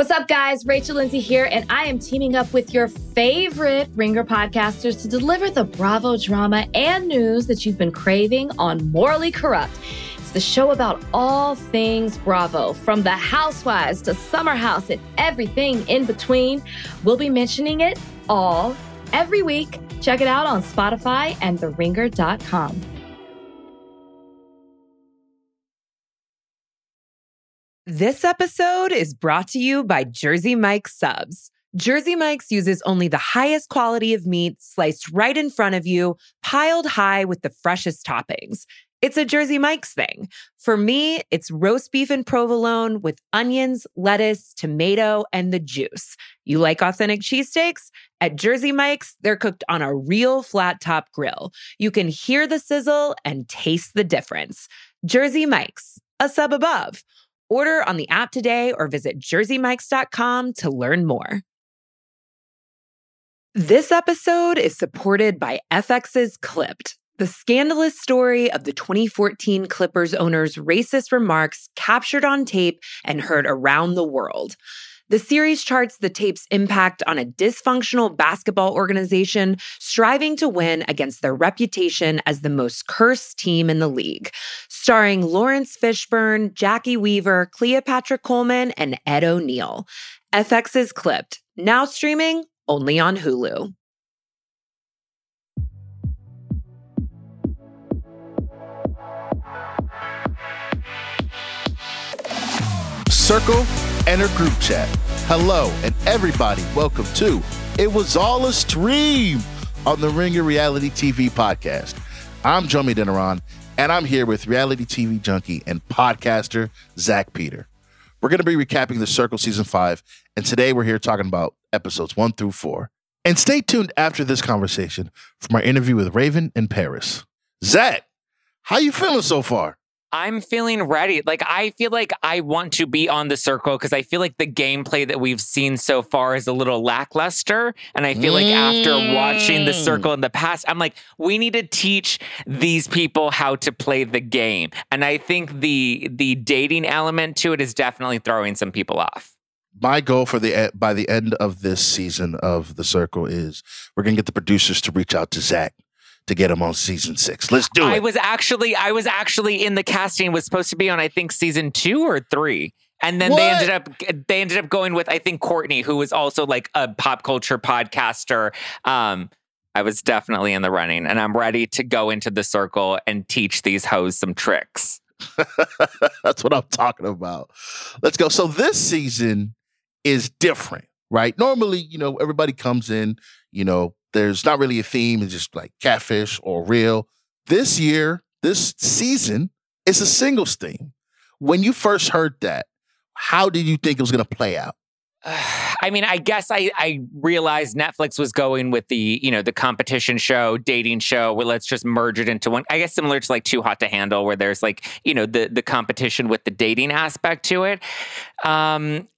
What's up, guys? Rachel Lindsay here, and I am teaming up with your favorite Ringer podcasters to deliver the Bravo drama and news that you've been craving on Morally Corrupt. It's the show about all things Bravo, from the housewives to Summer House and everything in between. We'll be mentioning it all every week. Check it out on Spotify and theringer.com. This episode is brought to you by Jersey Mike's Subs. Jersey Mike's uses only the highest quality of meat sliced right in front of you, piled high with the freshest toppings. It's a Jersey Mike's thing. For me, it's roast beef and provolone with onions, lettuce, tomato, and the juice. You like authentic cheesesteaks? At Jersey Mike's, they're cooked on a real flat top grill. You can hear the sizzle and taste the difference. Jersey Mike's, a sub above. Order on the app today or visit jerseymikes.com to learn more. This episode is supported by FX's Clipped, the scandalous story of the 2014 Clippers owner's racist remarks captured on tape and heard around the world. The series charts the tape's impact on a dysfunctional basketball organization striving to win against their reputation as the most cursed team in the league. Starring Laurence Fishburne, Jacki Weaver, Cleopatra Coleman, and Ed O'Neill. FX's Clipped, now streaming only on Hulu. Circle, enter group chat. Hello, and everybody, welcome to It Was All a Stream on the Ringer Reality TV podcast. I'm Jomi Adeniran, and I'm here with reality TV junkie and podcaster Zack Peter. We're going to be recapping the Circle season five, and today we're here talking about episodes one through four. And stay tuned after this conversation from our interview with Raven and Paris. Zack, how you feeling so far? I'm feeling ready. Like I feel like I want to be on the circle because I feel like the gameplay that we've seen so far is a little lackluster. And I feel mm. like after watching the circle in the past, I'm like, we need to teach these people how to play the game. And I think the the dating element to it is definitely throwing some people off my goal for the by the end of this season of the circle is we're gonna get the producers to reach out to Zack to get him on season six. Let's do it. I was actually I was actually in the casting was supposed to be on I think season two or three. And then what? they ended up they ended up going with I think Courtney, who was also like a pop culture podcaster. Um, I was definitely in the running, and I'm ready to go into the circle and teach these hoes some tricks. That's what I'm talking about. Let's go. So this season is different, right? Normally, you know, everybody comes in, you know, there's not really a theme, it's just like catfish or real. This year, this season, it's a singles theme. When you first heard that, how did you think it was going to play out? I mean, I guess I, I realized Netflix was going with the, you know, the competition show, dating show, where let's just merge it into one. I guess similar to like Too Hot to Handle, where there's like, you know, the the competition with the dating aspect to it. Um,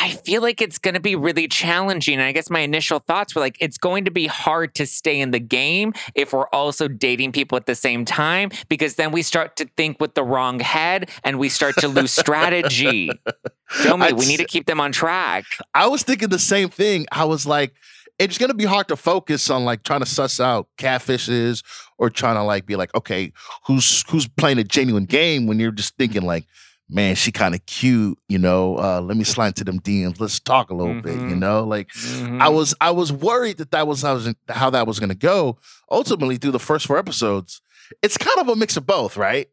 I feel like it's going to be really challenging. And I guess my initial thoughts were like, it's going to be hard to stay in the game if we're also dating people at the same time, because then we start to think with the wrong head and we start to lose strategy. Me, we need to keep them on track. I was thinking the same thing. I was like, it's going to be hard to focus on like trying to suss out catfishes or trying to like be like, okay, who's who's playing a genuine game when you're just thinking like, man, she kind of cute, you know. Uh, let me slide into them DMs. Let's talk a little mm-hmm. bit, you mm-hmm. know. Like mm-hmm. I was, I was worried that that was how, was, how that was going to go. Ultimately, through the first four episodes, it's kind of a mix of both, right?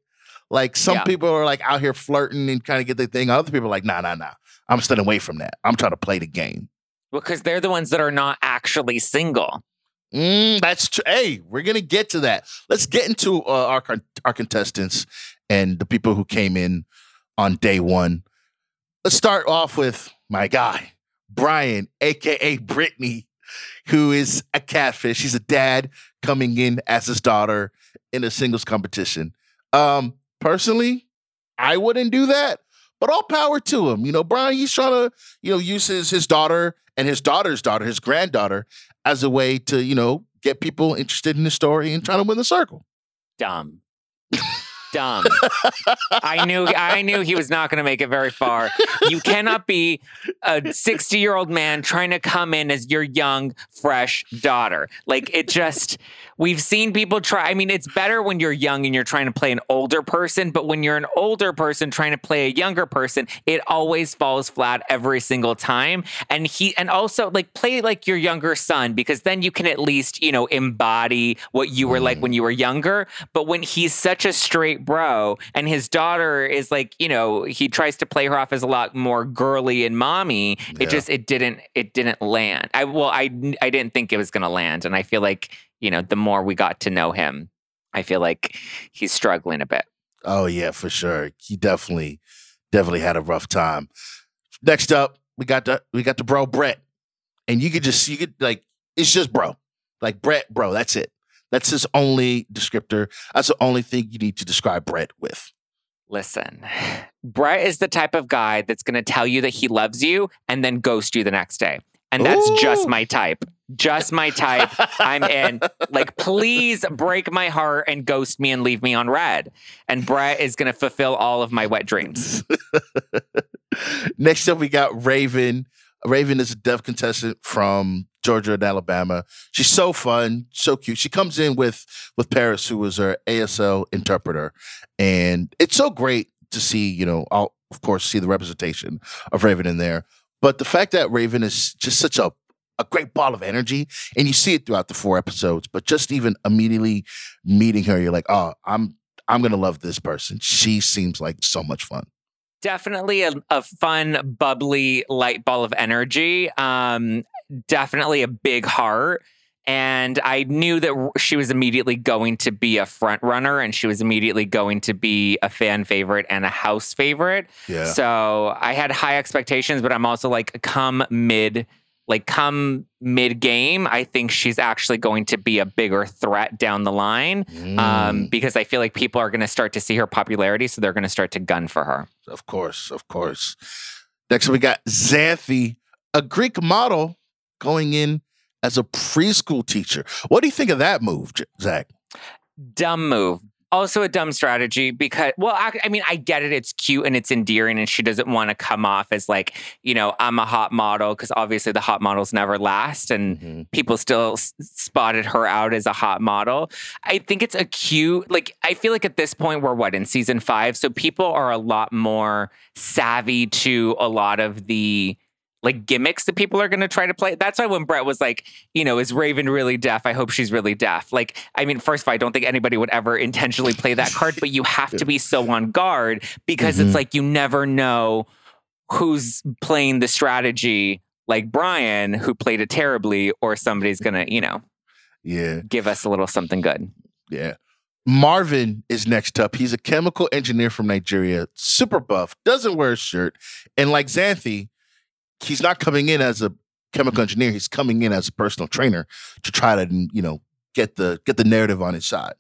Like some yeah. people are like out here flirting and kind of get their thing. Other people are like, nah, nah, nah. I'm staying away from that. I'm trying to play the game. Because they're the ones that are not actually single. Mm, that's true. Hey, we're gonna get to that. Let's get into uh, our our contestants and the people who came in on day one. Let's start off with my guy, Brian, aka Brittany, who is a catfish. He's a dad coming in as his daughter in a singles competition. Um, personally, I wouldn't do that, but all power to him. You know, Brian, he's trying to, you know, use his, his daughter and his daughter's daughter, his granddaughter, as a way to, you know, get people interested in the story and trying to win the circle. Dumb. dumb. I knew I knew he was not going to make it very far. You cannot be a 60 year old man trying to come in as your young, fresh daughter. Like it just. We've seen people try. I mean, it's better when you're young and you're trying to play an older person, but when you're an older person trying to play a younger person, it always falls flat every single time. And he, and also like play like your younger son because then you can at least, you know, embody what you were like mm. when you were younger. But when he's such a straight bro and his daughter is like, you know, he tries to play her off as a lot more girly and mommy, Yeah. it just, it didn't, it didn't land. I, well, I, I didn't think it was going to land. And I feel like, you know, the more we got to know him, I feel like he's struggling a bit. Oh yeah, for sure. He definitely, definitely had a rough time. Next up, we got the we got the bro Brett, and you could just you could like it's just bro, like Brett, bro. That's it. That's his only descriptor. That's the only thing you need to describe Brett with. Listen, Brett is the type of guy that's going to tell you that he loves you and then ghost you the next day. And that's just my type. Just my type. I'm in. Like, please break my heart and ghost me and leave me on red. And Brett is going to fulfill all of my wet dreams. Next up, we got Raven. Raven is a deaf contestant from Georgia and Alabama. She's so fun, so cute. She comes in with with Paris, who was her ASL interpreter, and it's so great to see. You know, I'll of course see the representation of Raven in there, but the fact that Raven is just such a a great ball of energy, and you see it throughout the four episodes. But just even immediately meeting her, you're like, oh, I'm I'm gonna love this person. She seems like so much fun. definitely a, a fun, bubbly light ball of energy. Um, definitely a big heart. And I knew that she was immediately going to be a front runner and she was immediately going to be a fan favorite and a house favorite. Yeah. So I had high expectations, but I'm also like, come mid, like come mid game, I think she's actually going to be a bigger threat down the line Mm. um, because I feel like people are going to start to see her popularity, so they're going to start to gun for her. Of course, of course. Next, we got Xanthi, a Greek model going in as a preschool teacher. What do you think of that move, Zack? Dumb move. Also a dumb strategy because, well, I, I mean, I get it. It's cute and it's endearing, and she doesn't want to come off as like, you know, I'm a hot model because obviously the hot models never last, and mm-hmm. people still s- spotted her out as a hot model. I think it's a cute, like, I feel like at this point, we're what, in season five? So people are a lot more savvy to a lot of the like gimmicks that people are going to try to play. That's why when Brett was like, you know, is Raven really deaf? I hope she's really deaf. Like, I mean, first of all, I don't think anybody would ever intentionally play that card, but you have to be so on guard because Mhm. it's like you never know who's playing the strategy like Brian, who played it terribly, or somebody's going to, you know, Yeah, give us a little something good. yeah. Marvin is next up. He's a chemical engineer from Nigeria, super buff, doesn't wear a shirt. And like Xanthi, he's not coming in as a chemical engineer. He's coming in as a personal trainer to try to, you know, get the get the narrative on his side.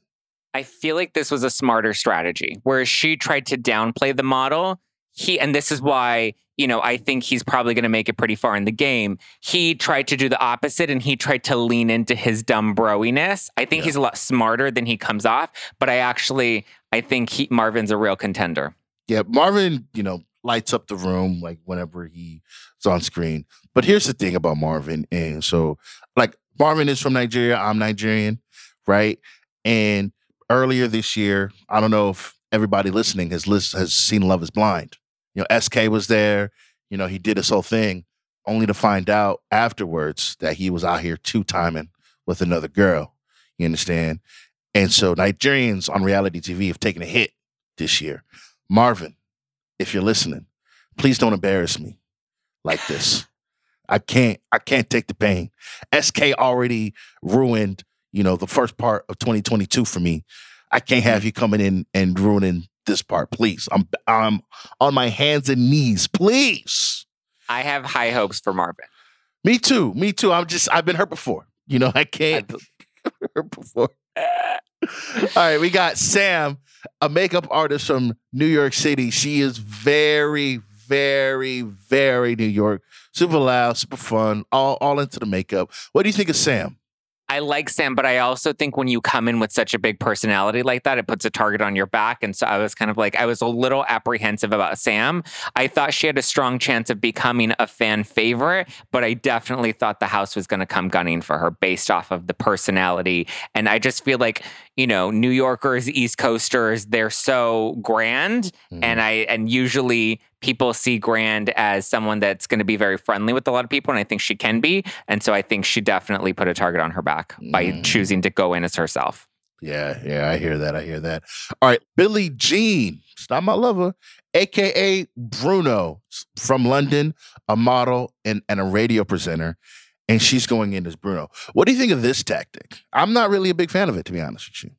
I feel like this was a smarter strategy. Whereas she tried to downplay the model, he and this is why, you know, I think he's probably going to make it pretty far in the game. He tried to do the opposite and he tried to lean into his dumb broiness. I think Yeah. he's a lot smarter than he comes off, but I actually I think he, Marvin's a real contender. Yeah, Marvin, you know, lights up the room like whenever he's on screen. But here's the thing about Marvin. And so, like, Marvin is from Nigeria. I'm Nigerian, right? And earlier this year, I don't know if everybody listening has list, has seen Love is Blind. You know, SK was there. You know, he did this whole thing only to find out afterwards that he was out here two timing with another girl. You understand? And so Nigerians on reality TV have taken a hit this year. Marvin, if you're listening, please don't embarrass me like this. I can't I can't take the pain. SK already ruined, you know, the first part of 2022 for me. I can't have you coming in and ruining this part, please. I'm I'm on my hands and knees, please. I have high hopes for Marvin. Me too. Me too. I'm just I've been hurt before. You know, I can't hurt before. All right, we got Sam, a makeup artist from New York City. She is very, very, very New York. Super loud, super fun, all all into the makeup. What do you think of Sam? I like Sam, but I also think when you come in with such a big personality like that, it puts a target on your back. And so I was kind of like, I was a little apprehensive about Sam. I thought she had a strong chance of becoming a fan favorite, but I definitely thought the house was going to come gunning for her based off of the personality. And I just feel like, you know, New Yorkers, East Coasters, they're so grand. Mm-hmm. And I, and usually people see Grand as someone that's going to be very friendly with a lot of people, and I think she can be. And so I think she definitely put a target on her back by mm. choosing to go in as herself. Yeah, yeah, I hear that. I hear that. All right, Billie Jean, stop my lover, aka Bruno from London, a model and, and a radio presenter, and she's going in as Bruno. What do you think of this tactic? I'm not really a big fan of it, to be honest with you.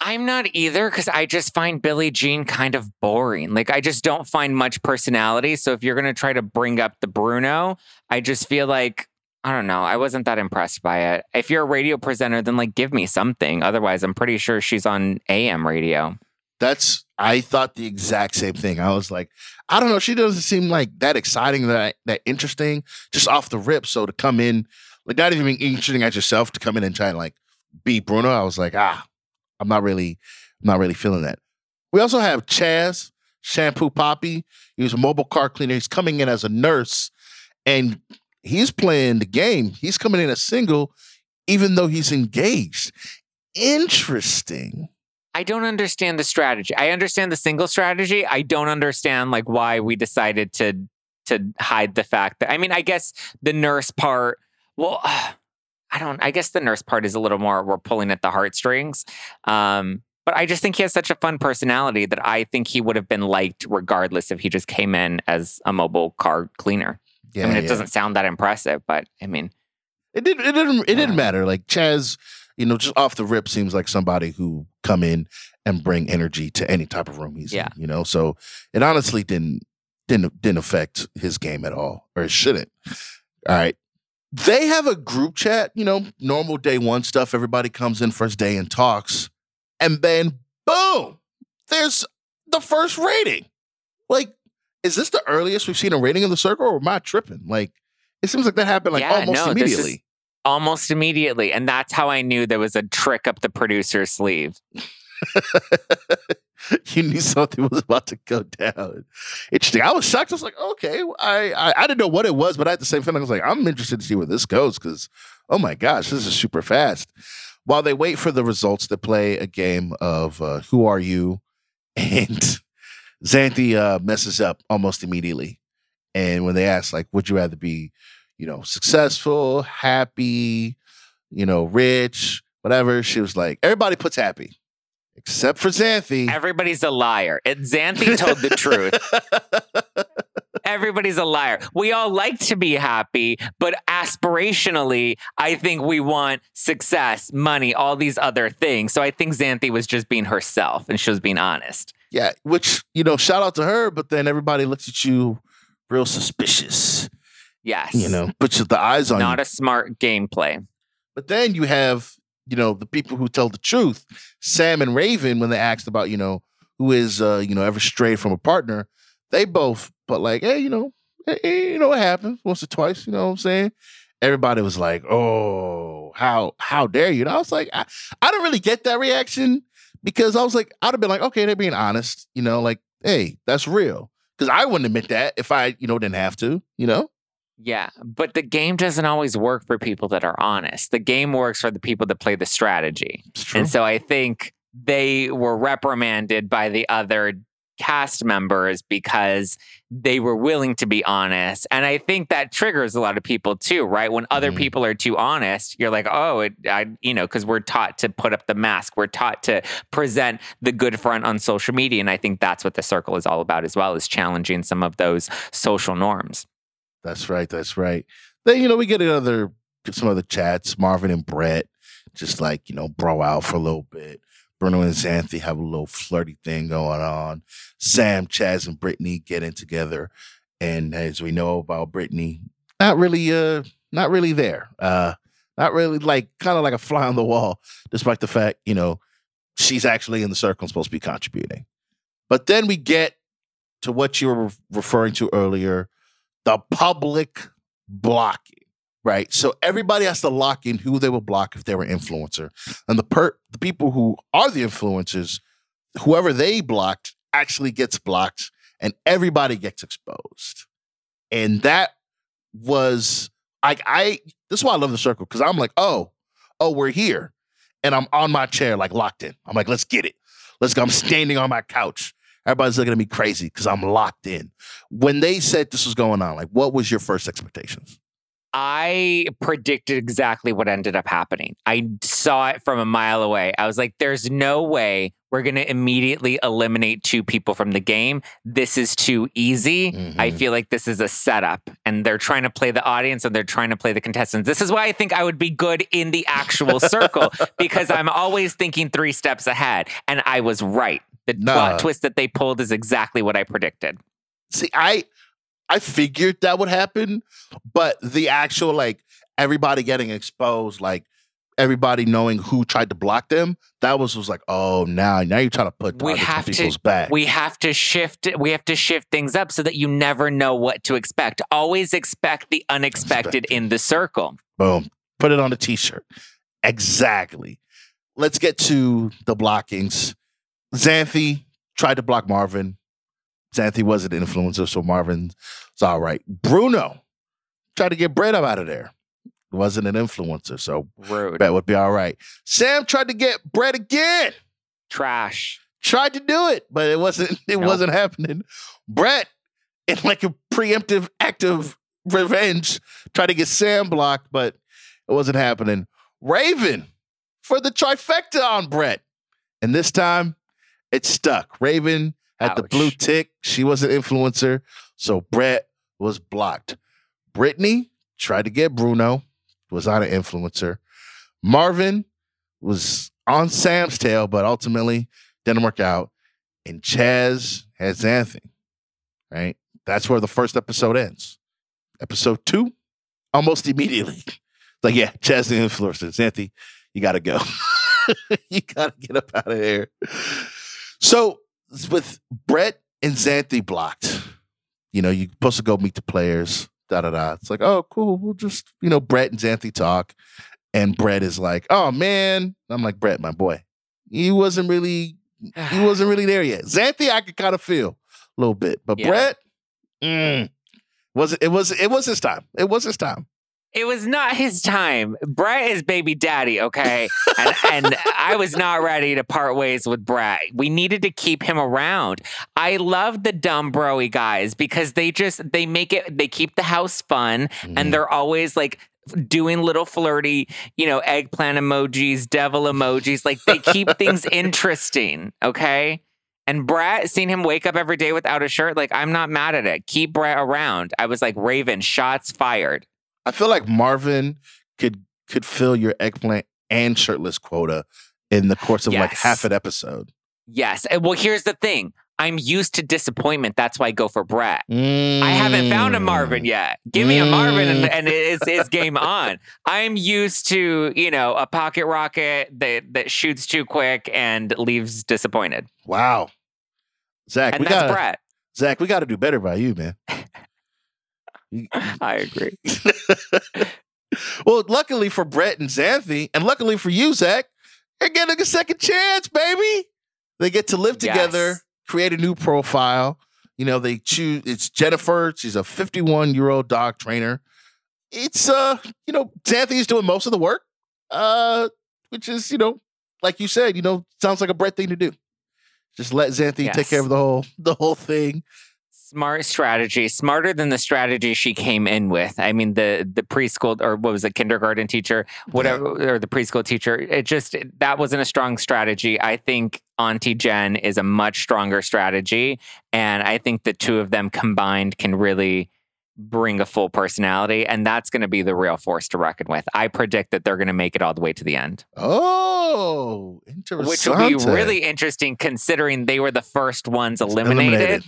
I'm not either because I just find Billie Jean kind of boring. Like, I just don't find much personality. So, if you're going to try to bring up the Bruno, I just feel like, I don't know, I wasn't that impressed by it. If you're a radio presenter, then like give me something. Otherwise, I'm pretty sure she's on AM radio. That's, I thought the exact same thing. I was like, I don't know, she doesn't seem like that exciting, that, that interesting, just off the rip. So, to come in, like, not even being interesting at yourself, to come in and try and like be Bruno, I was like, ah, I'm not really, I'm not really feeling that. We also have Chaz Shampoo Poppy. He was a mobile car cleaner. He's coming in as a nurse, and he's playing the game. He's coming in as single, even though he's engaged. Interesting. I don't understand the strategy. I understand the single strategy. I don't understand like why we decided to to hide the fact that I mean, I guess the nurse part. Well, I don't, I guess the nurse part is a little more, we're pulling at the heartstrings. Um, but I just think he has such a fun personality that I think he would have been liked regardless if he just came in as a mobile car cleaner. Yeah, I mean, it yeah. doesn't sound that impressive, but I mean, it didn't. It didn't. It didn't matter. Like Chaz, you know, just off the rip, seems like somebody who come in and bring energy to any type of room he's yeah. in. You know, so it honestly didn't didn't didn't affect his game at all, or it shouldn't. All right, they have a group chat, you know, normal day one stuff. Everybody comes in first day and talks. And then boom, there's the first rating. Like, is this the earliest we've seen a rating in the circle or am I tripping? Like, it seems like that happened like yeah, almost no, immediately. Almost immediately. And that's how I knew there was a trick up the producer's sleeve. you knew something was about to go down. Interesting. I was shocked. I was like, okay, I, I, I didn't know what it was, but I had the same feeling. I was like, I'm interested to see where this goes because, oh my gosh, this is super fast. While they wait for the results to play a game of uh, Who Are You, and Xanthi uh, messes up almost immediately. And when they ask, like, would you rather be, you know, successful, happy, you know, rich, whatever, she was like, everybody puts happy except for Xanthi. Everybody's a liar. And Xanthi told the truth. Everybody's a liar. We all like to be happy, but aspirationally, I think we want success, money, all these other things. So I think Xanthi was just being herself and she was being honest. Yeah, which, you know, shout out to her, but then everybody looks at you real suspicious. Yes. You know, puts the eyes on Not you. a smart gameplay. But then you have you know, the people who tell the truth, Sam and Raven, when they asked about, you know, who is, uh, you know, ever strayed from a partner, they both, but like, hey, you know, hey, you know what happens once or twice, you know what I'm saying? Everybody was like, oh, how, how dare you? And I was like, I, I don't really get that reaction because I was like, I'd have been like, okay, they're being honest, you know, like, hey, that's real. Because I wouldn't admit that if I, you know, didn't have to, you know? Yeah, but the game doesn't always work for people that are honest. The game works for the people that play the strategy. And so I think they were reprimanded by the other cast members because they were willing to be honest. And I think that triggers a lot of people too, right? When other mm. people are too honest, you're like, oh, it, I, you know, because we're taught to put up the mask, we're taught to present the good front on social media. And I think that's what the circle is all about as well, is challenging some of those social norms. That's right. That's right. Then you know we get another some other chats. Marvin and Brett just like you know bro out for a little bit. Bruno and Xanthi have a little flirty thing going on. Sam, Chaz, and Brittany getting together, and as we know about Brittany, not really uh not really there. Uh not really like kind of like a fly on the wall, despite the fact, you know, she's actually in the circle and supposed to be contributing. But then we get to what you were referring to earlier the public blocking. right? So everybody has to lock in who they will block if they were influencer, and the per the people who are the influencers, whoever they blocked actually gets blocked, and everybody gets exposed, and that was like I. This is why I love the circle because I'm like, oh, oh, we're here, and I'm on my chair like locked in. I'm like, let's get it, let's go. I'm standing on my couch. Everybody's looking at me crazy because I'm locked in. When they said this was going on, like, what was your first expectations? I predicted exactly what ended up happening. I saw it from a mile away. I was like, there's no way we're going to immediately eliminate two people from the game. This is too easy. Mm-hmm. I feel like this is a setup and they're trying to play the audience and they're trying to play the contestants. This is why I think I would be good in the actual circle because I'm always thinking three steps ahead. And I was right. The nah. plot twist that they pulled is exactly what I predicted. See, I I figured that would happen, but the actual like everybody getting exposed, like everybody knowing who tried to block them, that was was like, oh, now now you're trying to put we have people's to, back. We have to shift. We have to shift things up so that you never know what to expect. Always expect the unexpected in the circle. Boom. Put it on a t-shirt. Exactly. Let's get to the blockings. Xanthi tried to block Marvin. Xanthi was an influencer, so Marvin's all right. Bruno tried to get Brett up out of there. Wasn't an influencer, so Rude. Brett would be all right. Sam tried to get Brett again. Trash. Tried to do it, but it wasn't. It nope. wasn't happening. Brett, in like a preemptive act of revenge, tried to get Sam blocked, but it wasn't happening. Raven for the trifecta on Brett, and this time it stuck. Raven had Ouch. the blue tick. She was an influencer. So Brett was blocked. Brittany tried to get Bruno, was not an influencer. Marvin was on Sam's tail, but ultimately didn't work out. And Chaz has Xanthi, right? That's where the first episode ends. Episode two, almost immediately. Like, yeah, Chaz the influencer. Xanthi, you gotta go. you gotta get up out of here. So with Brett and Xanthi blocked, you know, you're supposed to go meet the players, da da da. It's like, oh, cool. We'll just, you know, Brett and Xanthi talk. And Brett is like, oh man. I'm like, Brett, my boy. He wasn't really, he wasn't really there yet. Xanthi, I could kind of feel a little bit. But yeah. Brett, mm, was it, it was it was his time. It was his time. It was not his time. Brett is baby daddy, okay? and, and I was not ready to part ways with Brett. We needed to keep him around. I love the dumb broy guys because they just they make it they keep the house fun mm. and they're always like doing little flirty, you know, eggplant emojis, devil emojis. Like they keep things interesting, okay? And Brett, seeing him wake up every day without a shirt, like I'm not mad at it. Keep Brett around. I was like, Raven, shots fired. I feel like Marvin could could fill your eggplant and shirtless quota in the course of yes. like half an episode. Yes. Well, here's the thing. I'm used to disappointment. That's why I go for Brett. Mm. I haven't found a Marvin mm. yet. Give me a Marvin and, and it's, it's game on. I'm used to, you know, a pocket rocket that, that shoots too quick and leaves disappointed. Wow. Zack, and we that's gotta, Brett. Zack, we got to do better by you, man. I agree. well, luckily for Brett and Xanthi, and luckily for you, Zack, they're getting a second chance, baby. They get to live together, yes. create a new profile. You know, they choose it's Jennifer. She's a 51 year old dog trainer. It's uh, you know, Xanthi's doing most of the work. Uh, which is, you know, like you said, you know, sounds like a Brett thing to do. Just let Xanthi yes. take care of the whole the whole thing smart strategy, smarter than the strategy she came in with. I mean, the the preschool or what was it, kindergarten teacher, whatever, yeah. or the preschool teacher. It just that wasn't a strong strategy. I think Auntie Jen is a much stronger strategy, and I think the two of them combined can really bring a full personality, and that's going to be the real force to reckon with. I predict that they're going to make it all the way to the end. Oh, interesting. Which will be really interesting considering they were the first ones eliminated. eliminated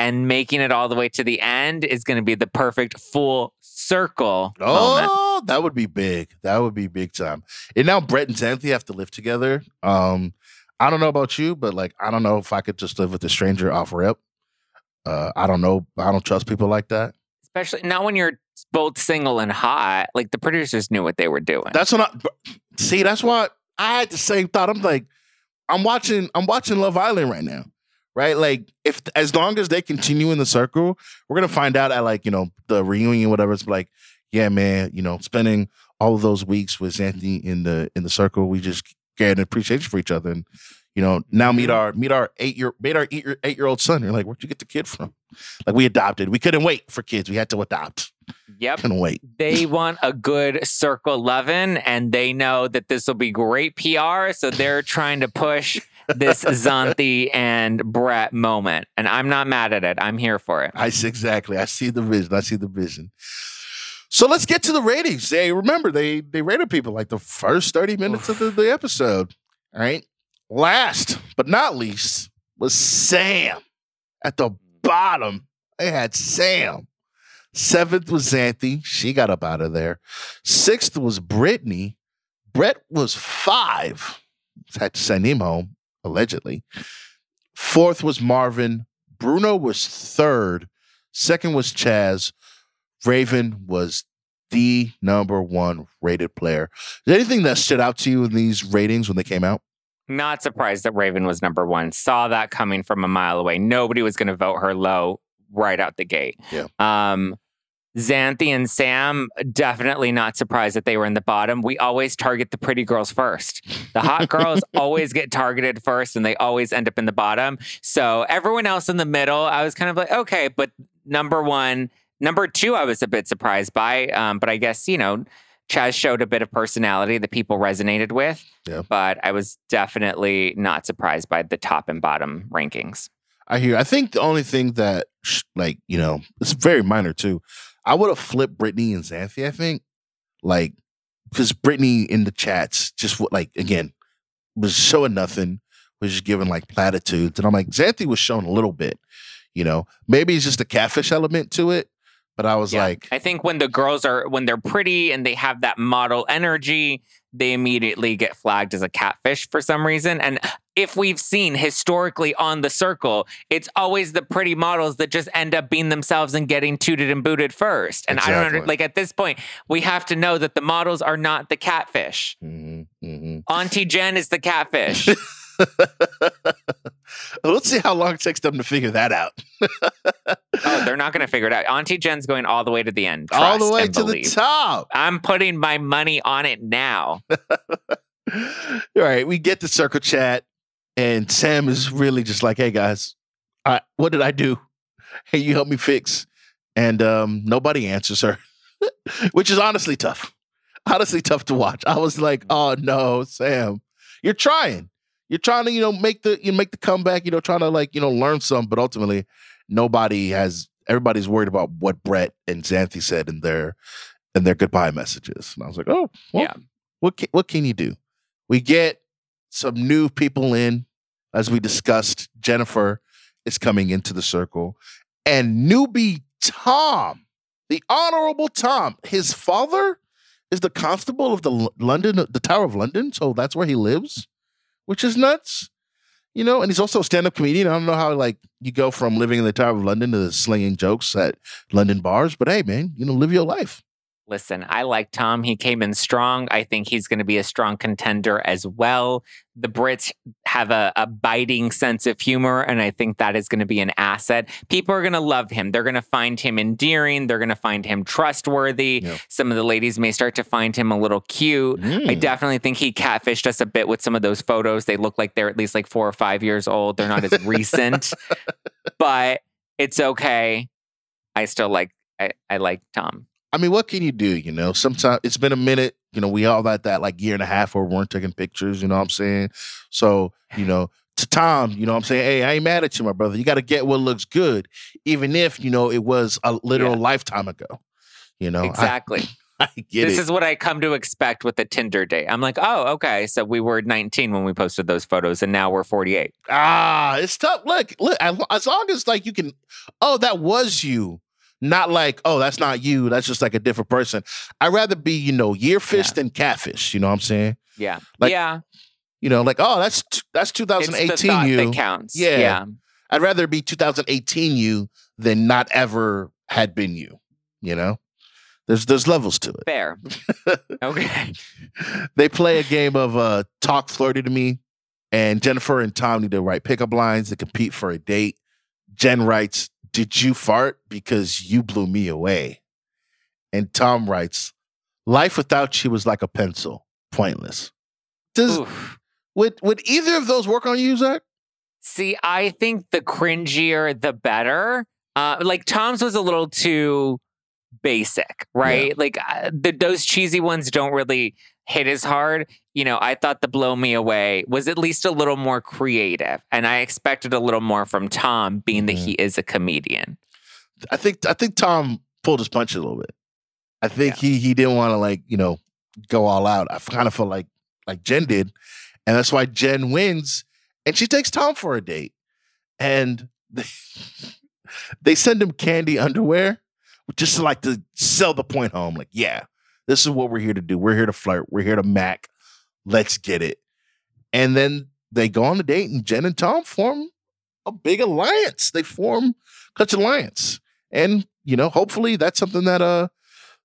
and making it all the way to the end is going to be the perfect full circle. Oh, moment. that would be big. That would be big time. And now Brett and Xanthi have to live together. Um, I don't know about you, but like, I don't know if I could just live with a stranger off rip. Uh, I don't know. I don't trust people like that. Especially not when you're both single and hot. Like the producers knew what they were doing. That's what I see. That's why I had the same thought. I'm like, I'm watching, I'm watching Love Island right now, right? Like, if as long as they continue in the circle, we're gonna find out at like you know the reunion, whatever. It's like, yeah, man, you know, spending all of those weeks with Xanthi in the in the circle, we just get an appreciation for each other, and you know, now meet our meet our eight year meet our eight year, eight year old son. You're like, where'd you get the kid from? Like we adopted. We couldn't wait for kids. We had to adopt. Yep. Couldn't wait. They want a good circle loving and they know that this will be great PR. So they're trying to push this Xanthi and Brett moment. And I'm not mad at it. I'm here for it. I see exactly. I see the vision. I see the vision. So let's get to the ratings. They remember they they rated people like the first 30 minutes of the, the episode. All right. Last but not least was Sam at the bottom. They had Sam. Seventh was Xanthi. She got up out of there. Sixth was Brittany. Brett was five. Had to send him home, allegedly. Fourth was Marvin. Bruno was third. Second was Chaz. Raven was the number one rated player. Is there anything that stood out to you in these ratings when they came out? Not surprised that Raven was number one. Saw that coming from a mile away. Nobody was going to vote her low right out the gate. Yeah. Um, Xanthi and Sam, definitely not surprised that they were in the bottom. We always target the pretty girls first. The hot girls always get targeted first and they always end up in the bottom. So everyone else in the middle, I was kind of like, okay, but number one, number two, I was a bit surprised by. Um, but I guess, you know, Chaz showed a bit of personality that people resonated with. Yeah. But I was definitely not surprised by the top and bottom rankings. I hear. I think the only thing that, like, you know, it's very minor too. I would have flipped Brittany and Xanthi, I think, like, because Brittany in the chats just like, again, was showing nothing, was just giving like platitudes, and I'm like, Xanthi was showing a little bit. You know, maybe it's just a catfish element to it, but I was Yeah. like, I think when the girls are when they're pretty and they have that model energy, they immediately get flagged as a catfish for some reason. And if we've seen historically on the circle, it's always the pretty models that just end up being themselves and getting tooted and booted first. And I don't under, like at this point, we have to know that the models are not the catfish. mhm, mhm. Auntie Jen is the catfish. let's see how long it takes them to figure that out. oh, they're not going to figure it out. Auntie Jen's going all the way to the end. All the way to believe. the top. I'm putting my money on it now. All right, we get the circle chat, and Sam is really just like, "Hey guys, I, what did I do? Hey, you help me fix." And um, nobody answers her, which is honestly tough. Honestly, tough to watch. I was like, "Oh no, Sam, you're trying. You're trying to, you know, make the you make the comeback. You know, trying to like, you know, learn some, but ultimately, nobody has. Everybody's worried about what Brett and Xanthi said in their in their goodbye messages. And I was like, "Oh, well, Yeah. what can, what can you do?" We get some new people in, as we discussed. Jennifer is coming into the circle, and newbie Tom, the honorable Tom, his father is the constable of the London, the Tower of London, so that's where he lives, which is nuts. You know, and he's also a stand-up comedian. I don't know how like you go from living in the Tower of London to slinging jokes at London bars, but hey, man, you know, live your life. Listen, I like Tom. He came in strong. I think he's going to be a strong contender as well. The Brits have a, a biting sense of humor, and I think that is going to be an asset. People are going to love him. They're going to find him endearing. They're going to find him trustworthy. Yeah. Some of the ladies may start to find him a little cute. I Mm. definitely think he catfished us a bit with some of those photos. They look like they're at least like four or five years old. They're not as recent, but it's okay. I still like I, I like Tom. I mean, what can you do? You know, sometimes it's been a minute. You know, we all had that like year and a half where we weren't taking pictures. You know what I'm saying? So, you know, to Tom, you know what I'm saying? Hey, I ain't mad at you, my brother. You got to get what looks good, even if, you know, it was a literal Yeah. lifetime ago. You know, Exactly. I, get this it. is what I come to expect with a Tinder date. I'm like, oh, okay. So we were 19 when we posted those photos, and now we're 48. ah, it's tough. Look, look, as long as like you can, oh, that was you. Not like, oh, that's not you. That's just like a different person. I'd rather be, you know, yearfish Yeah. than catfish. You know what I'm saying? Yeah. Like, yeah. You know, like, oh, that's that's It's the 2018 you. that counts. Yeah. Yeah. I'd rather be 2018 you than not ever had been you. You know, there's there's levels to it. Fair. okay. they play a game of uh, talk flirty to me, and Jennifer and Tom need to write pickup lines to compete for a date. Jen writes, "Did you fart? Because you blew me away." And Tom writes, "Life without you was like a pencil, pointless." Does Oof. would would either of those work on you, Zack? See, I think the cringier, the better. Uh, like Tom's was a little too basic, right? Like uh, the, those cheesy ones don't really hit as hard. You know, I thought the blow me away was at least a little more creative, and I expected a little more from Tom, being that Mhm. he is a comedian. I think I think Tom pulled his punch a little bit. I think he he didn't want to like you know go all out. I kind of felt like like Jen did, and that's why Jen wins, and she takes Tom for a date, and they, they send him candy underwear just to like to sell the point home. Like, yeah, this is what we're here to do. We're here to flirt. We're here to mac. Let's get it. And then they go on the date, and Jen and Tom form a big alliance. They form such alliance and you know hopefully that's something that uh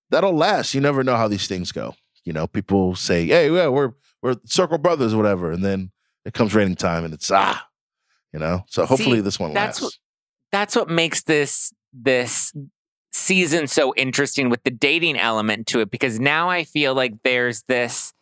that'll last you never know how these things go you know people say hey yeah we're we're circle brothers or whatever and then it comes raining time and it's ah you know so hopefully See, this one that's lasts That's what makes this this season so interesting with the dating element to it because now I feel like there's this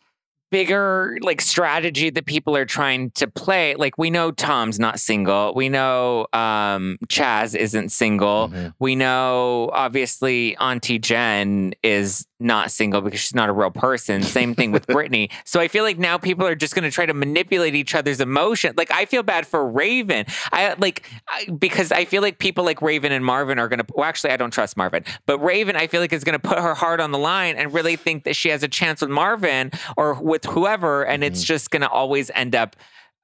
bigger like strategy that people are trying to play like we know Tom's not single we know um Chaz isn't single Mhm. we know obviously Auntie Jen is not single because she's not a real person. Same thing with Brittany. So I feel like now people are just going to try to manipulate each other's emotion. Like I feel bad for Raven. I like I, because I feel like people like Raven and Marvin are going to. Well, actually, I don't trust Marvin, but Raven, I feel like is going to put her heart on the line and really think that she has a chance with Marvin or with whoever, and it's mm-hmm. just going to always end up.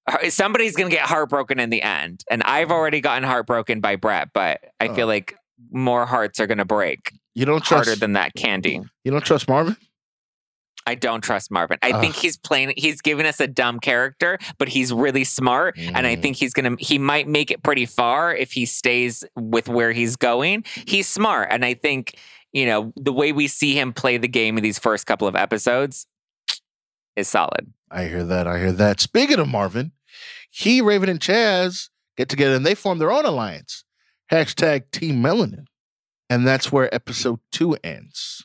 Uh, somebody's going to get heartbroken in the end, and I've mm-hmm. already gotten heartbroken by Brett, but I feel Oh. like more hearts are going to break you don't trust harder than that candy. you don't trust marvin I don't trust Marvin. I think he's playing he's giving us a dumb character, but he's really smart and I Mm. think he's going to he might make it pretty far if he stays with where he's going. He's smart and I think, you know, the way we see him play the game in these first couple of episodes is solid. i hear that i hear that speaking of marvin he raven and chaz get together and they form their own alliance hashtag team melanin and that's where episode two ends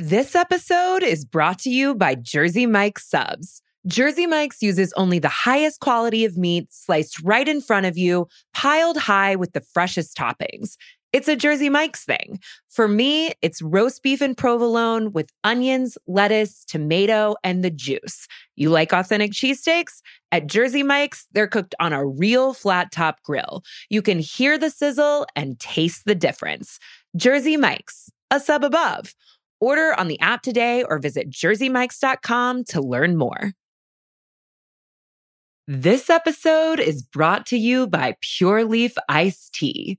This episode is brought to you by Jersey Mike's Subs. Jersey Mike's uses only the highest quality of meat sliced right in front of you, piled high with the freshest toppings. It's a Jersey Mike's thing. For me, it's roast beef and provolone with onions, lettuce, tomato, and the juice. You like authentic cheesesteaks? At Jersey Mike's, they're cooked on a real flat top grill. You can hear the sizzle and taste the difference. Jersey Mike's, a sub above. Order on the app today or visit jerseymikes.com to learn more. This episode is brought to you by Pure Leaf Iced Tea.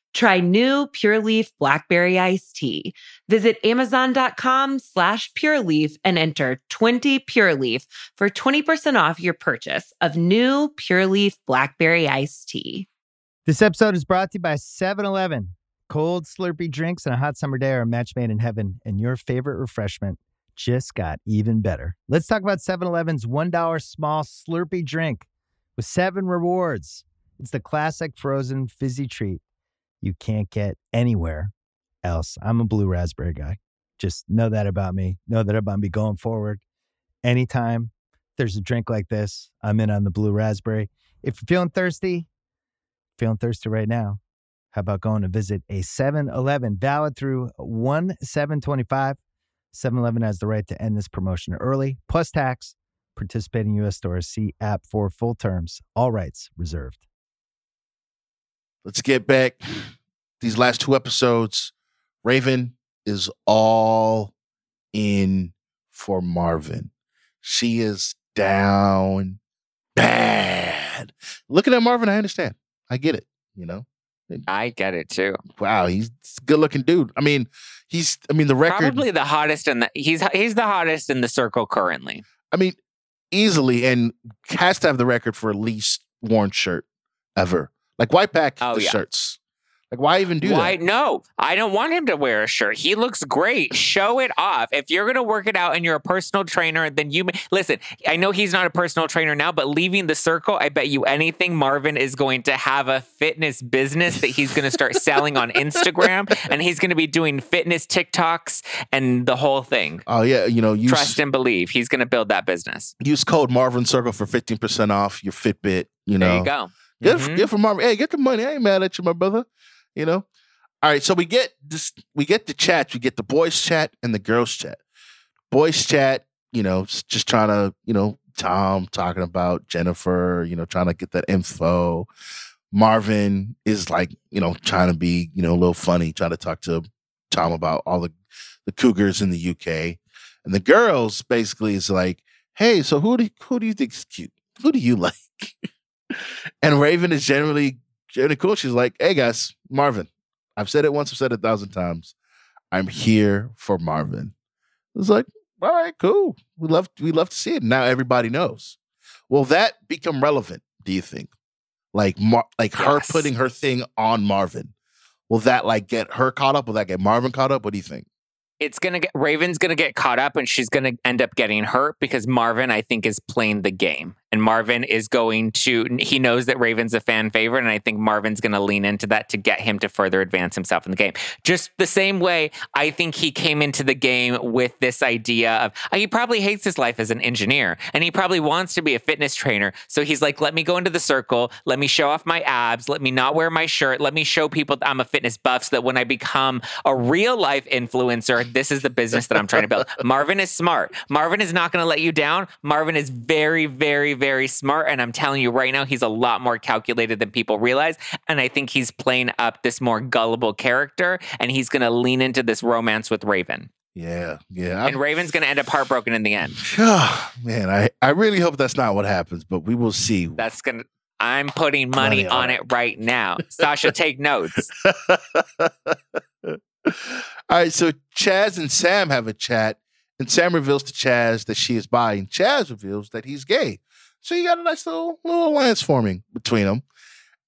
Try new Pure Leaf Blackberry Iced Tea. Visit Amazon.com slash Pure Leaf and enter 20 Pure Leaf for 20% off your purchase of new Pure Leaf Blackberry Iced Tea. This episode is brought to you by 7 Eleven. Cold, Slurpee drinks on a hot summer day are a match made in heaven, and your favorite refreshment just got even better. Let's talk about 7 Eleven's $1 small Slurpee drink with seven rewards. It's the classic frozen fizzy treat you can't get anywhere else. I'm a blue raspberry guy. Just know that about me. Know that I'm about me going forward. Anytime there's a drink like this, I'm in on the blue raspberry. If you're feeling thirsty, feeling thirsty right now, how about going to visit a 7 Eleven valid through 1 725? 7 Eleven has the right to end this promotion early, plus tax. Participating U.S. stores, see app for full terms. All rights reserved. Let's get back these last two episodes raven is all in for marvin she is down bad. Looking at Marvin, I understand. I get it. You know. I get it too. Wow, he's a good looking dude. I mean, he's. I mean, the record. Probably the hottest in the. He's he's the hottest in the circle currently. I mean, easily, and has to have the record for least worn shirt ever. Like why pack Oh, the yeah. shirts? Like why even do Why? that? No, I don't want him to wear a shirt. He looks great. Show it off. If you're going to work it out and you're a personal trainer, then you ma- listen. I know he's not a personal trainer now, but leaving the circle, I bet you anything, Marvin is going to have a fitness business that he's going to start selling on Instagram, and he's going to be doing fitness TikToks and the whole thing. Oh yeah, you know, use Trust and believe. He's going to build that business. use code Marvin Circle for fifteen percent off your Fitbit. You know, There you go. Good, Mhm. good for Marvin. Hey, get the money. I ain't mad at you, my brother. You know. All right, so we get this. We get the chats. We get the boys chat and the girls chat. Boys chat, you know, just trying to, you know, Tom talking about Jennifer, you know, trying to get that info. Marvin is like, you know, trying to be, you know, a little funny, trying to talk to Tom about all the the Cougars in the UK. And the girls basically is like, hey, so who do who do you think is cute? Who do you like? And Raven is generally generally cool. She's like, hey guys, Marvin. I've said it once, I've said it a thousand times. I'm here for Marvin. It's like, all right, cool. We love we love to see it. Now everybody knows. Will that become relevant, do you think? Like Mar- like her putting her thing on Marvin. Will that like get her caught up? Will that get Marvin caught up? What do you think? it's gonna get Raven's gonna get caught up and she's gonna end up getting hurt because Marvin, I think, is playing the game. And Marvin is going to he knows that Raven's a fan favorite, and I think Marvin's gonna lean into that to get him to further advance himself in the game. Just the same way I think he came into the game with this idea of uh, he probably hates his life as an engineer and he probably wants to be a fitness trainer. So he's like, let me go into the circle, let me show off my abs, let me not wear my shirt, let me show people that I'm a fitness buff so that when I become a real life influencer, this is the business that I'm trying to build. Marvin is smart. Marvin is not going to let you down. Marvin is very, very, very smart. And I'm telling you right now, he's a lot more calculated than people realize. And I think he's playing up this more gullible character and he's going to lean into this romance with Raven. Yeah, yeah. And Raven's going to end up heartbroken in the end. Oh, man, I, I really hope that's not what happens, but we will see. That's going to. I'm putting money Money on on it. it right now. Sasha, take notes. All right, so Chaz and Sam have a chat, and Sam reveals to Chaz that she is bi, and Chaz reveals that he's gay. So you got a nice little little alliance forming between them,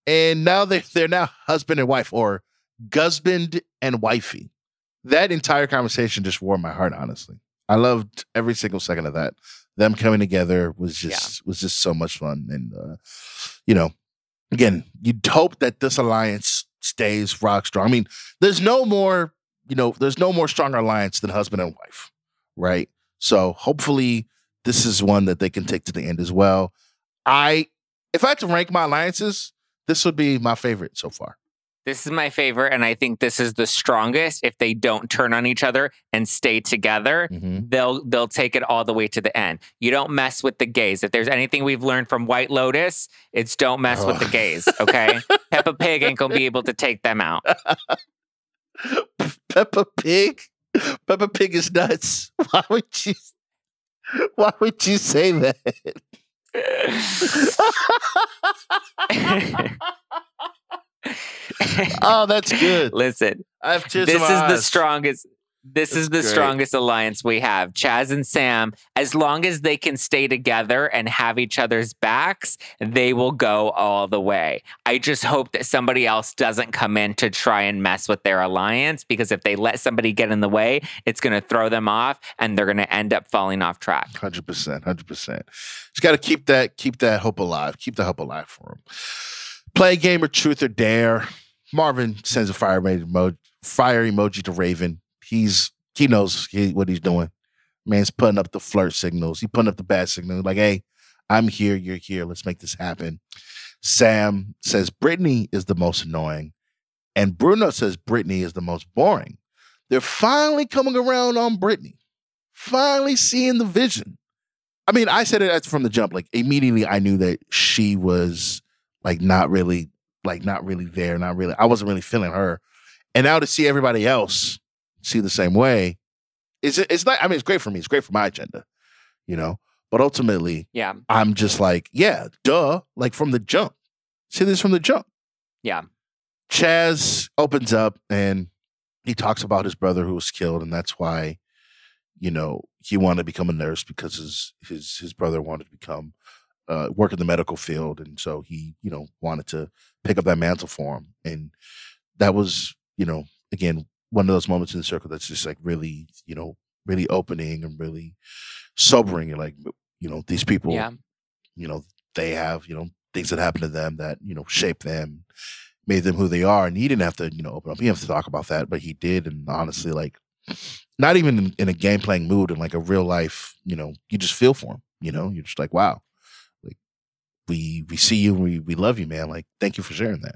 and now they they're now husband and wife, or husband and wifey. That entire conversation just warmed my heart. Honestly, I loved every single second of that. Them coming together was just was just so much fun, and uh, you know, again, you'd hope that this alliance stays rock strong. I mean, there's no more, you know, there's no more stronger alliance than husband and wife, right? So hopefully this is one that they can take to the end as well. I if I had to rank my alliances, this would be my favorite so far. This is my favorite, and I think this is the strongest. If they don't turn on each other and stay together, Mhm. they'll they'll take it all the way to the end. You don't mess with the gays. If there's anything we've learned from White Lotus, it's don't mess with the gays. Okay, Peppa Pig ain't gonna be able to take them out. Peppa Pig. Peppa Pig is nuts. Why would you why would you say that? oh, that's good. Listen, I have tears this is my the strongest. This That's is the great. strongest alliance we have. Chaz and Sam, as long as they can stay together and have each other's backs, they will go all the way. I just hope that somebody else doesn't come in to try and mess with their alliance because if they let somebody get in the way, it's going to throw them off and they're going to end up falling off track. Hundred percent, hundred percent. Just got to keep that keep that hope alive. Keep the hope alive for them. Play a game of truth or dare. Marvin sends a fire emoji, fire emoji to Raven. He's he knows he, what he's doing. Man's putting up the flirt signals. He putting up the bad signals. Like, hey, I'm here. You're here. Let's make this happen. Sam says Brittany is the most annoying, and Bruno says Brittany is the most boring. They're finally coming around on Brittany. Finally seeing the vision. I mean, I said it from the jump. Like immediately, I knew that she was like not really, like not really there. Not really. I wasn't really feeling her. And now to see everybody else see the same way, is it? It's not. I mean, it's great for me. It's great for my agenda, you know. But ultimately, Yeah. I'm just like, yeah, duh. Like from the jump. See this from the jump. Yeah. Chaz opens up and he talks about his brother who was killed, and that's why, you know, he wanted to become a nurse because his his his brother wanted to become uh, work in the medical field, and so he, you know, wanted to pick up that mantle for him, and that was, you know, again one of those moments in the circle that's just like really, you know, really opening and really sobering. You're like, you know, these people, Yeah. you know, they have, you know, things that happened to them that, you know, shaped them, made them who they are. And he didn't have to, you know, open up. He didn't have to talk about that, but he did. And honestly, like, not even in, in a game playing mood, in like a real life, you know, you just feel for him. You know, you're just like, wow, like we we see you, we we love you, man. Like, thank you for sharing that.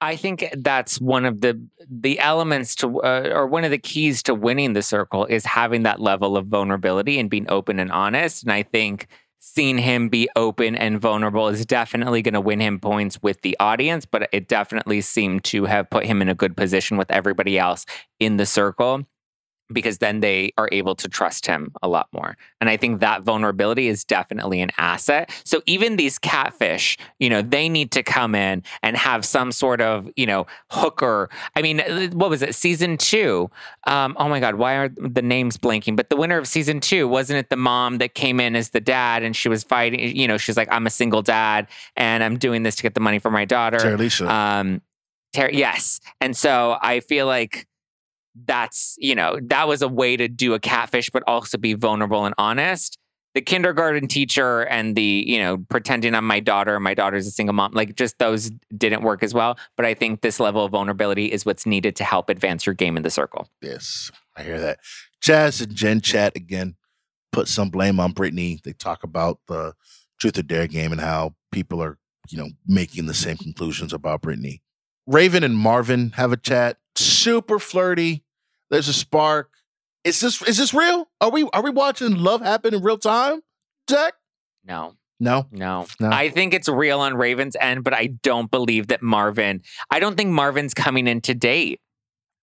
I think that's one of the the elements to uh, or one of the keys to winning the circle is having that level of vulnerability and being open and honest. And I think seeing him be open and vulnerable is definitely going to win him points with the audience, but it definitely seemed to have put him in a good position with everybody else in the circle because then they are able to trust him a lot more. And I think that vulnerability is definitely an asset. So even these catfish, you know, they need to come in and have some sort of, you know, hooker. I mean, uh, what was it? Season two. Um, oh my God, why are the names blanking? But the winner of season two, wasn't it the mom that came in as the dad and she was fighting, you know, she's like, I'm a single dad and I'm doing this to get the money for my daughter. Tara Alicia. Um, Ter- yes. And so I feel like that's, you know, that was a way to do a catfish, but also be vulnerable and honest. The kindergarten teacher and the, you know, pretending I'm my daughter, my daughter's a single mom, like just those didn't work as well. But I think this level of vulnerability is what's needed to help advance your game in the circle. Yes, I hear that. Chaz and Jen chat again, put some blame on Brittany. They talk about the truth or dare game and how people are, you know, making the same conclusions about Brittany. Raven and Marvin have a chat. Super flirty. There's a spark. Is this is this real? Are we are we watching love happen in real time? Zack? No. No. No. No. I think it's real on Raven's end, but I don't believe that Marvin, I don't think Marvin's coming in to date.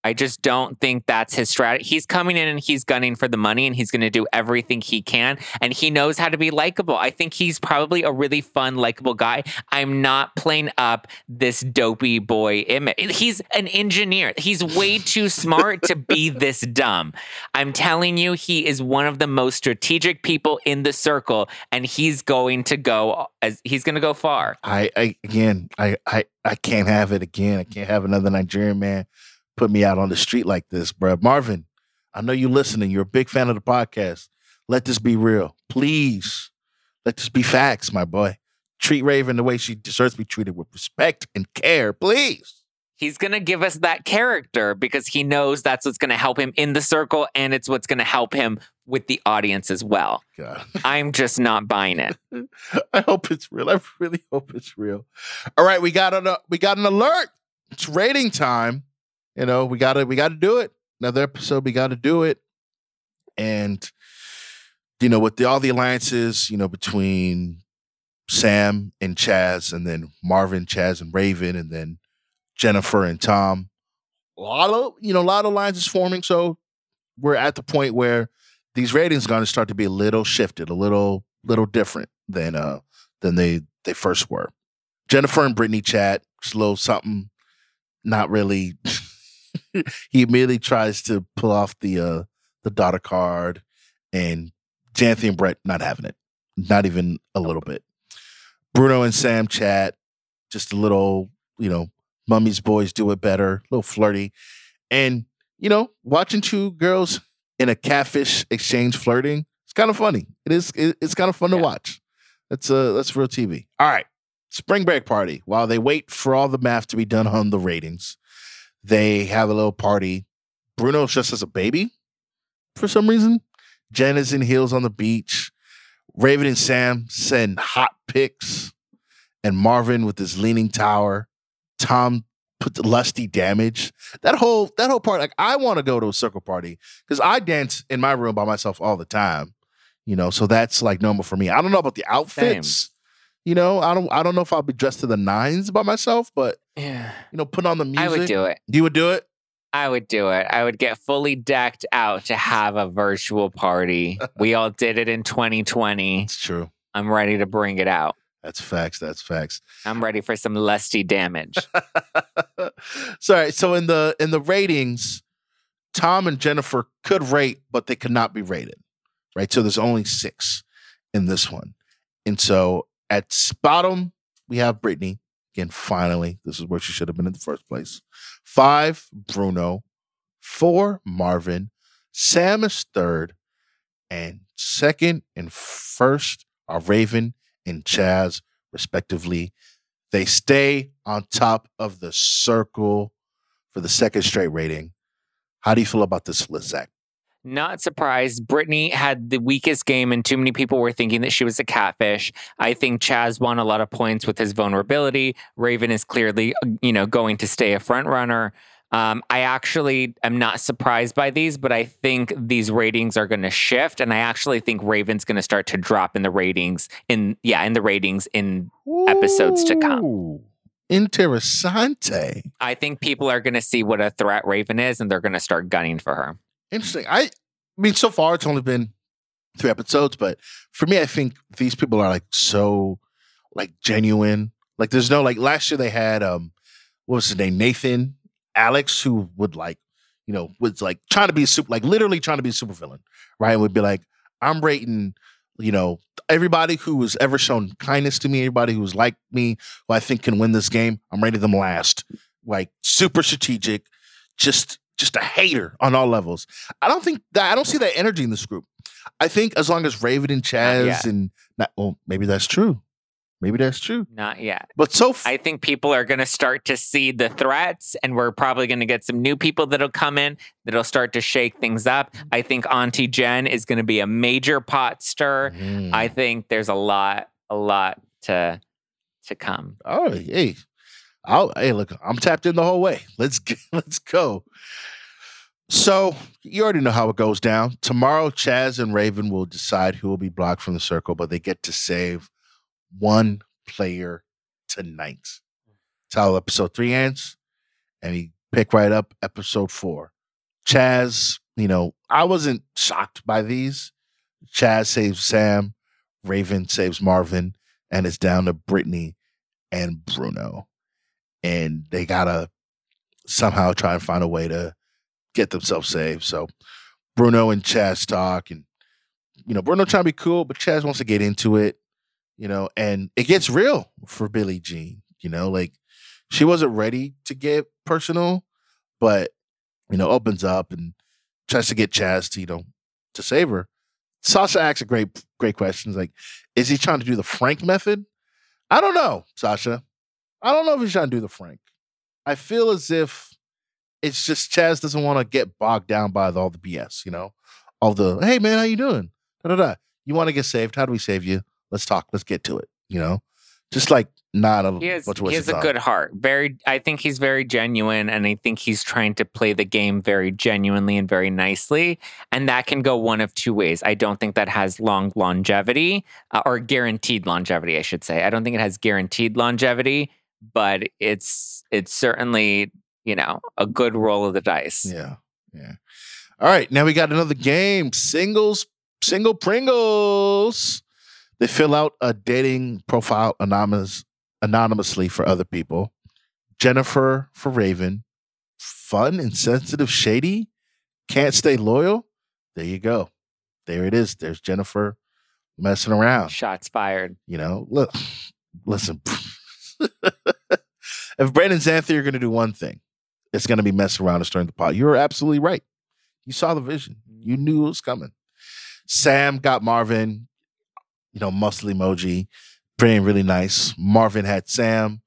I just don't think that's his strategy. He's coming in and he's gunning for the money and he's going to do everything he can. And he knows how to be likable. I think he's probably a really fun, likable guy. I'm not playing up this dopey boy image. He's an engineer. He's way too smart to be this dumb. I'm telling you, he is one of the most strategic people in the circle, and he's going to go as he's going to go far. I, I again, I, I I can't have it again. I can't have another Nigerian man put me out on the street like this, bruh. Marvin, I know you're listening. You're a big fan of the podcast. Let this be real, please. Let this be facts, my boy. Treat Raven the way she deserves to be treated with respect and care, please. He's going to give us that character because he knows that's what's going to help him in the circle and it's what's going to help him with the audience as well. God. I'm just not buying it. I hope it's real. I really hope it's real. All right, we got an uh, we got an alert. It's rating time. You know, we gotta we gotta do it. Another episode, we gotta do it. And you know, with the, all the alliances, you know, between Sam and Chaz, and then Marvin, Chaz, and Raven, and then Jennifer and Tom. A lot of you know, a lot of alliances forming. So we're at the point where these ratings are going to start to be a little shifted, a little little different than uh than they they first were. Jennifer and Brittany chat, just a little something, not really. he immediately tries to pull off the uh the daughter card, and Xanthi and Brett not having it, not even a little bit. Bruno and Sam chat, just a little, you know, mummy's boys do it better, a little flirty, and you know, watching two girls in a catfish exchange flirting, it's kind of funny. It is. It, it's kind of fun to watch. That's uh that's real TV. All right, spring break party. While they wait for all the math to be done on the ratings, they have a little party. Bruno's just as a baby for some reason. Jen is in heels on the beach. Raven and Sam send hot pics, and Marvin with his leaning tower. Tom put the lusty damage. That whole that whole part, like I want to go to a circle party because I dance in my room by myself all the time. You know, so that's like normal for me. I don't know about the outfits. You know, I don't I don't know if I'll be dressed to the nines by myself, but Yeah. you know, put on the music. I would do it. You would do it? I would do it. I would get fully decked out to have a virtual party. We all did it in 2020. It's true. I'm ready to bring it out. That's facts. That's facts. I'm ready for some lusty damage. Sorry. So in the in the ratings, Tom and Jennifer could rate, but they could not be rated. Right. So there's only six in this one. And so at bottom, we have Brittany. Again, finally, this is where she should have been in the first place. Five, Bruno. Four, Marvin. Sam is third. And second and first are Raven and Chaz, respectively. They stay on top of the circle for the second straight rating. How do you feel about this list, Zack? Not surprised. Brittany had the weakest game, and too many people were thinking that she was a catfish. I think Chaz won a lot of points with his vulnerability. Raven is clearly, you know, going to stay a front runner. Um, I actually am not surprised by these, but I think these ratings are going to shift, and I actually think Raven's going to start to drop in the ratings in yeah in the ratings in episodes to come. Ooh, Interessante. I think people are going to see what a threat Raven is, and they're going to start gunning for her. Interesting. I, I mean, so far it's only been three episodes, but for me, I think these people are like so like genuine. Like there's no like last year they had um what was his name? Nathan Alex, who would like, you know, was like trying to be super like literally trying to be a super villain, right? Would be like, I'm rating, you know, everybody who has ever shown kindness to me, everybody who's like me, who I think can win this game, I'm rating them last. Like super strategic, just just a hater on all levels. I don't think that I don't see that energy in this group. I think as long as Raven and Chaz and not, well, maybe that's true. Maybe that's true. Not yet. But so f- I think people are going to start to see the threats, and we're probably going to get some new people that'll come in that'll start to shake things up. I think Auntie Jen is going to be a major pot stir. Mm. I think there's a lot, a lot to to come. Oh, hey, I'll, hey, look, I'm tapped in the whole way. Let's get, let's go. So you already know how it goes down. Tomorrow, Chaz and Raven will decide who will be blocked from the circle, but they get to save one player tonight. How episode three ends, and we pick right up episode four. Chaz, you know, I wasn't shocked by these. Chaz saves Sam, Raven saves Marvin, and it's down to Brittany and Bruno. And they gotta somehow try and find a way to get themselves saved. So Bruno and Chaz talk, and you know, Bruno trying to be cool, but Chaz wants to get into it, you know, and it gets real for Billie Jean, you know, like she wasn't ready to get personal, but you know, opens up and tries to get Chaz to, you know, to save her. Sasha asks a great, great questions like, is he trying to do the Frank method? I don't know, Sasha. I don't know if he's trying to do the Frank. I feel as if it's just Chaz doesn't want to get bogged down by the, all the BS, you know, all the hey man, how you doing? Da da da. You want to get saved? How do we save you? Let's talk. Let's get to it. You know, just like not a He has, bunch of he has a time. good heart. Very, I think he's very genuine, and I think he's trying to play the game very genuinely and very nicely. And that can go one of two ways. I don't think that has long longevity uh, or guaranteed longevity. I should say. I don't think it has guaranteed longevity, but it's it's certainly you know a good roll of the dice. Yeah, yeah. All right, now we got another game. Singles, single Pringles. They fill out a dating profile anonymous anonymously for other people. Jennifer for Raven. Fun, insensitive, shady. Can't stay loyal. There you go. There it is. There's Jennifer messing around. Shots fired. You know, look, listen. if Brett and Xanthi are going to do one thing, it's going to be mess around and stir the pot. You're absolutely right. You saw the vision. You mm-hmm. knew it was coming. Sam got Marvin, you know, muscle emoji, praying really nice. Marvin had Sam,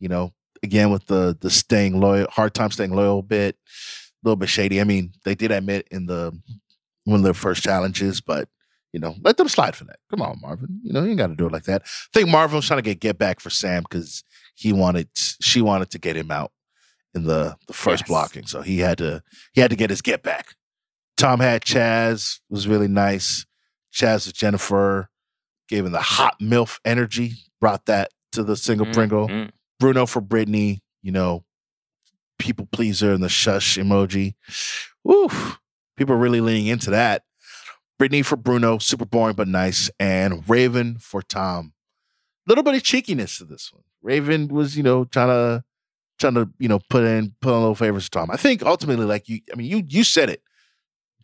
you know, again with the the staying loyal, hard time staying loyal bit, a little bit shady. I mean, they did admit in the one of their first challenges, but you know, let them slide for that. Come on, Marvin. You know, you ain't got to do it like that. I think Marvin was trying to get get back for Sam because he wanted, she wanted to get him out in the the first Yes. blocking, so he had to he had to get his get back. Tom had Chaz was really nice. Chaz with Jennifer gave him the hot milf energy, brought that to the single Pringle. Mhm. Bruno for Brittany, you know, people pleaser and the shush emoji. Woo. People are really leaning into that. Brittany for Bruno, super boring but nice. And Raven for Tom. Little bit of cheekiness to this one. Raven was, you know, trying to trying to, you know, put in put in a little favors to Tom. I think ultimately, like you, I mean, you you said it.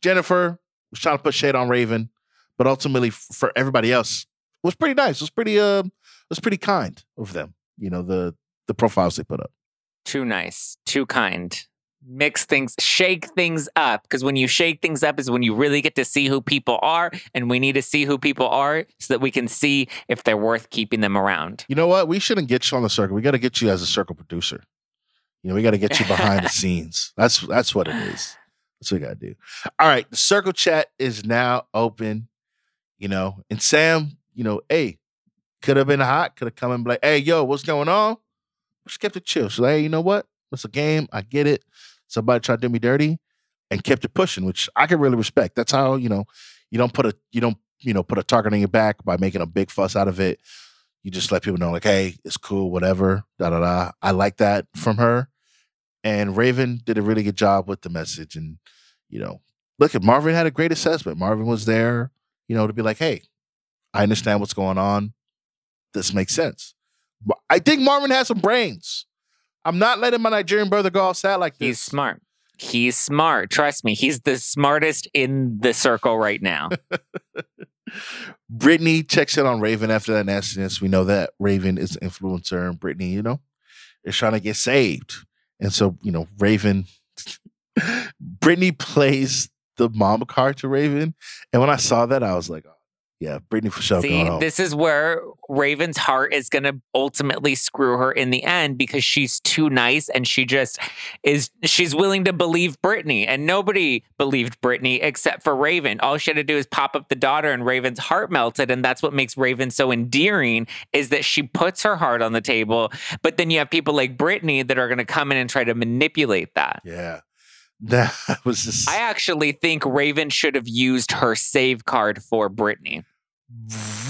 Jennifer was trying to put shade on Raven, but ultimately for everybody else, it was pretty nice. It was pretty uh was pretty kind of them. You know, the the profiles they put up. Too nice, too kind. Mix things, shake things up. Because when you shake things up is when you really get to see who people are. And we need to see who people are so that we can see if they're worth keeping them around. You know what? We shouldn't get you on the circle. We got to get you as a circle producer. You know, we got to get you behind the scenes. That's that's what it is. That's what we got to do. All right, the circle chat is now open. You know, and Sam, you know, hey, could have been hot. Could have come and be like, hey, yo, what's going on? Just kept it chill. So, hey, you know what? It's a game. I get it. Somebody tried to do me dirty, and kept it pushing, which I can really respect. That's how you know you don't put a you don't you know put a target on your back by making a big fuss out of it. You just let people know, like, hey, it's cool, whatever. Da da da. I like that from her. And Raven did a really good job with the message. And you know, look at Marvin had a great assessment. Marvin was there, you know, to be like, hey, I understand what's going on. This makes sense. I think Marvin has some brains. I'm not letting my Nigerian brother go outside like this. He's smart. He's smart. Trust me, he's the smartest in the circle right now. Brittany checks in on Raven after that nastiness. We know that Raven is an influencer, and Brittany, you know, is trying to get saved. And so, you know, Raven, Brittany plays the mama card to Raven. And when I saw that, I was like, oh, yeah, Brittany for sure. See, this is where Raven's heart is going to ultimately screw her in the end because she's too nice and she just is. She's willing to believe Brittany, and nobody believed Brittany except for Raven. All she had to do is pop up the daughter, and Raven's heart melted, and that's what makes Raven so endearing. Is that she puts her heart on the table, but then you have people like Brittany that are going to come in and try to manipulate that. Yeah. That was just. I actually think Raven should have used her save card for Brittany.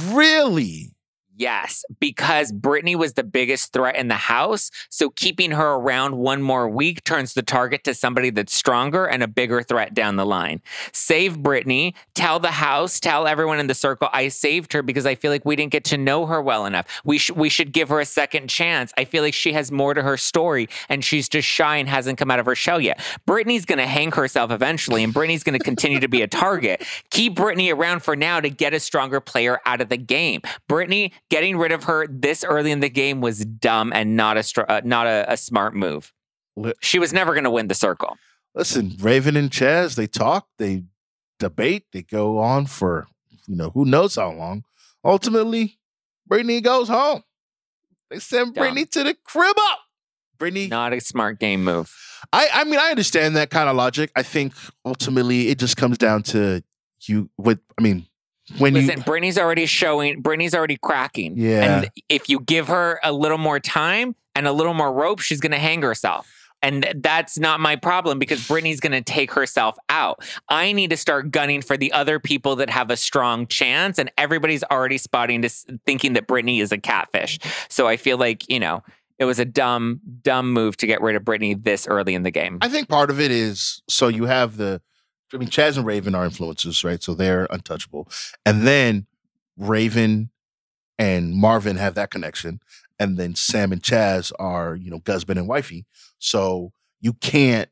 Really? Yes, because Brittany was the biggest threat in the house. So keeping her around one more week turns the target to somebody that's stronger and a bigger threat down the line. Save Brittany, tell the house, tell everyone in the circle, I saved her because I feel like we didn't get to know her well enough. We, sh- we should give her a second chance. I feel like she has more to her story and she's just shy and hasn't come out of her shell yet. Brittany's going to hang herself eventually and Brittany's going to continue to be a target. Keep Brittany around for now to get a stronger player out of the game. Brittany, getting rid of her this early in the game was dumb and not a str- uh, not a, a, smart move. She was never going to win the circle. Listen, Raven and Chaz, they talk, they debate, they go on for you know who knows how long. Ultimately, Brittany goes home. They send dumb. Brittany to the crib up. Brittany, not a smart game move. I I mean I understand that kind of logic. I think ultimately it just comes down to you. With I mean when Listen, you Brittany's already showing, Brittany's already cracking. Yeah. And if you give her a little more time and a little more rope, she's going to hang herself. And that's not my problem because Brittany's going to take herself out. I need to start gunning for the other people that have a strong chance. And everybody's already spotting to thinking that Brittany is a catfish. So I feel like, you know, it was a dumb, dumb move to get rid of Brittany this early in the game. I think part of it is so you have the I mean, Chaz and Raven are influencers, right? So they're untouchable. And then Raven and Marvin have that connection. And then Sam and Chaz are, you know, husband and wifey. So you can't,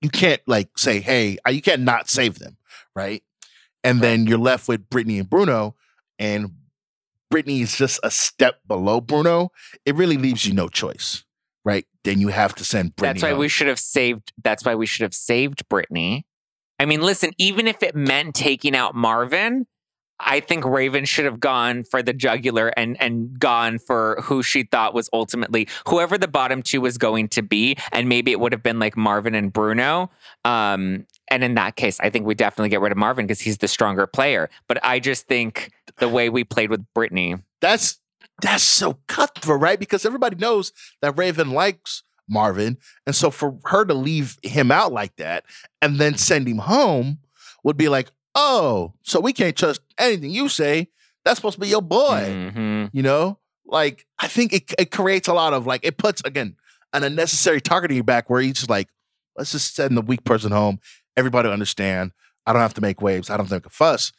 you can't like say, hey, you can't not save them, right? And then you're left with Brittany and Bruno, and Brittany is just a step below Bruno. It really leaves you no choice, right? Then you have to send Brittany. That's why home. we should have saved. That's why we should have saved Brittany I mean, listen, even if it meant taking out Marvin, I think Raven should have gone for the jugular and and gone for who she thought was ultimately whoever the bottom two was going to be, and maybe it would have been like Marvin and Bruno. Um, and in that case, I think we definitely get rid of Marvin because he's the stronger player. But I just think the way we played with Brittany, that's that's so cutthroat, right? Because everybody knows that Raven likes Marvin. And so for her to leave him out like that and then send him home would be like, oh, so we can't trust anything you say. That's supposed to be your boy. Mm-hmm. You know? Like, I think it, it creates a lot of like, it puts, again, an unnecessary targeting back where he's just like, let's just send the weak person home. Everybody understand. I don't have to make waves. I don't have to make a fuss.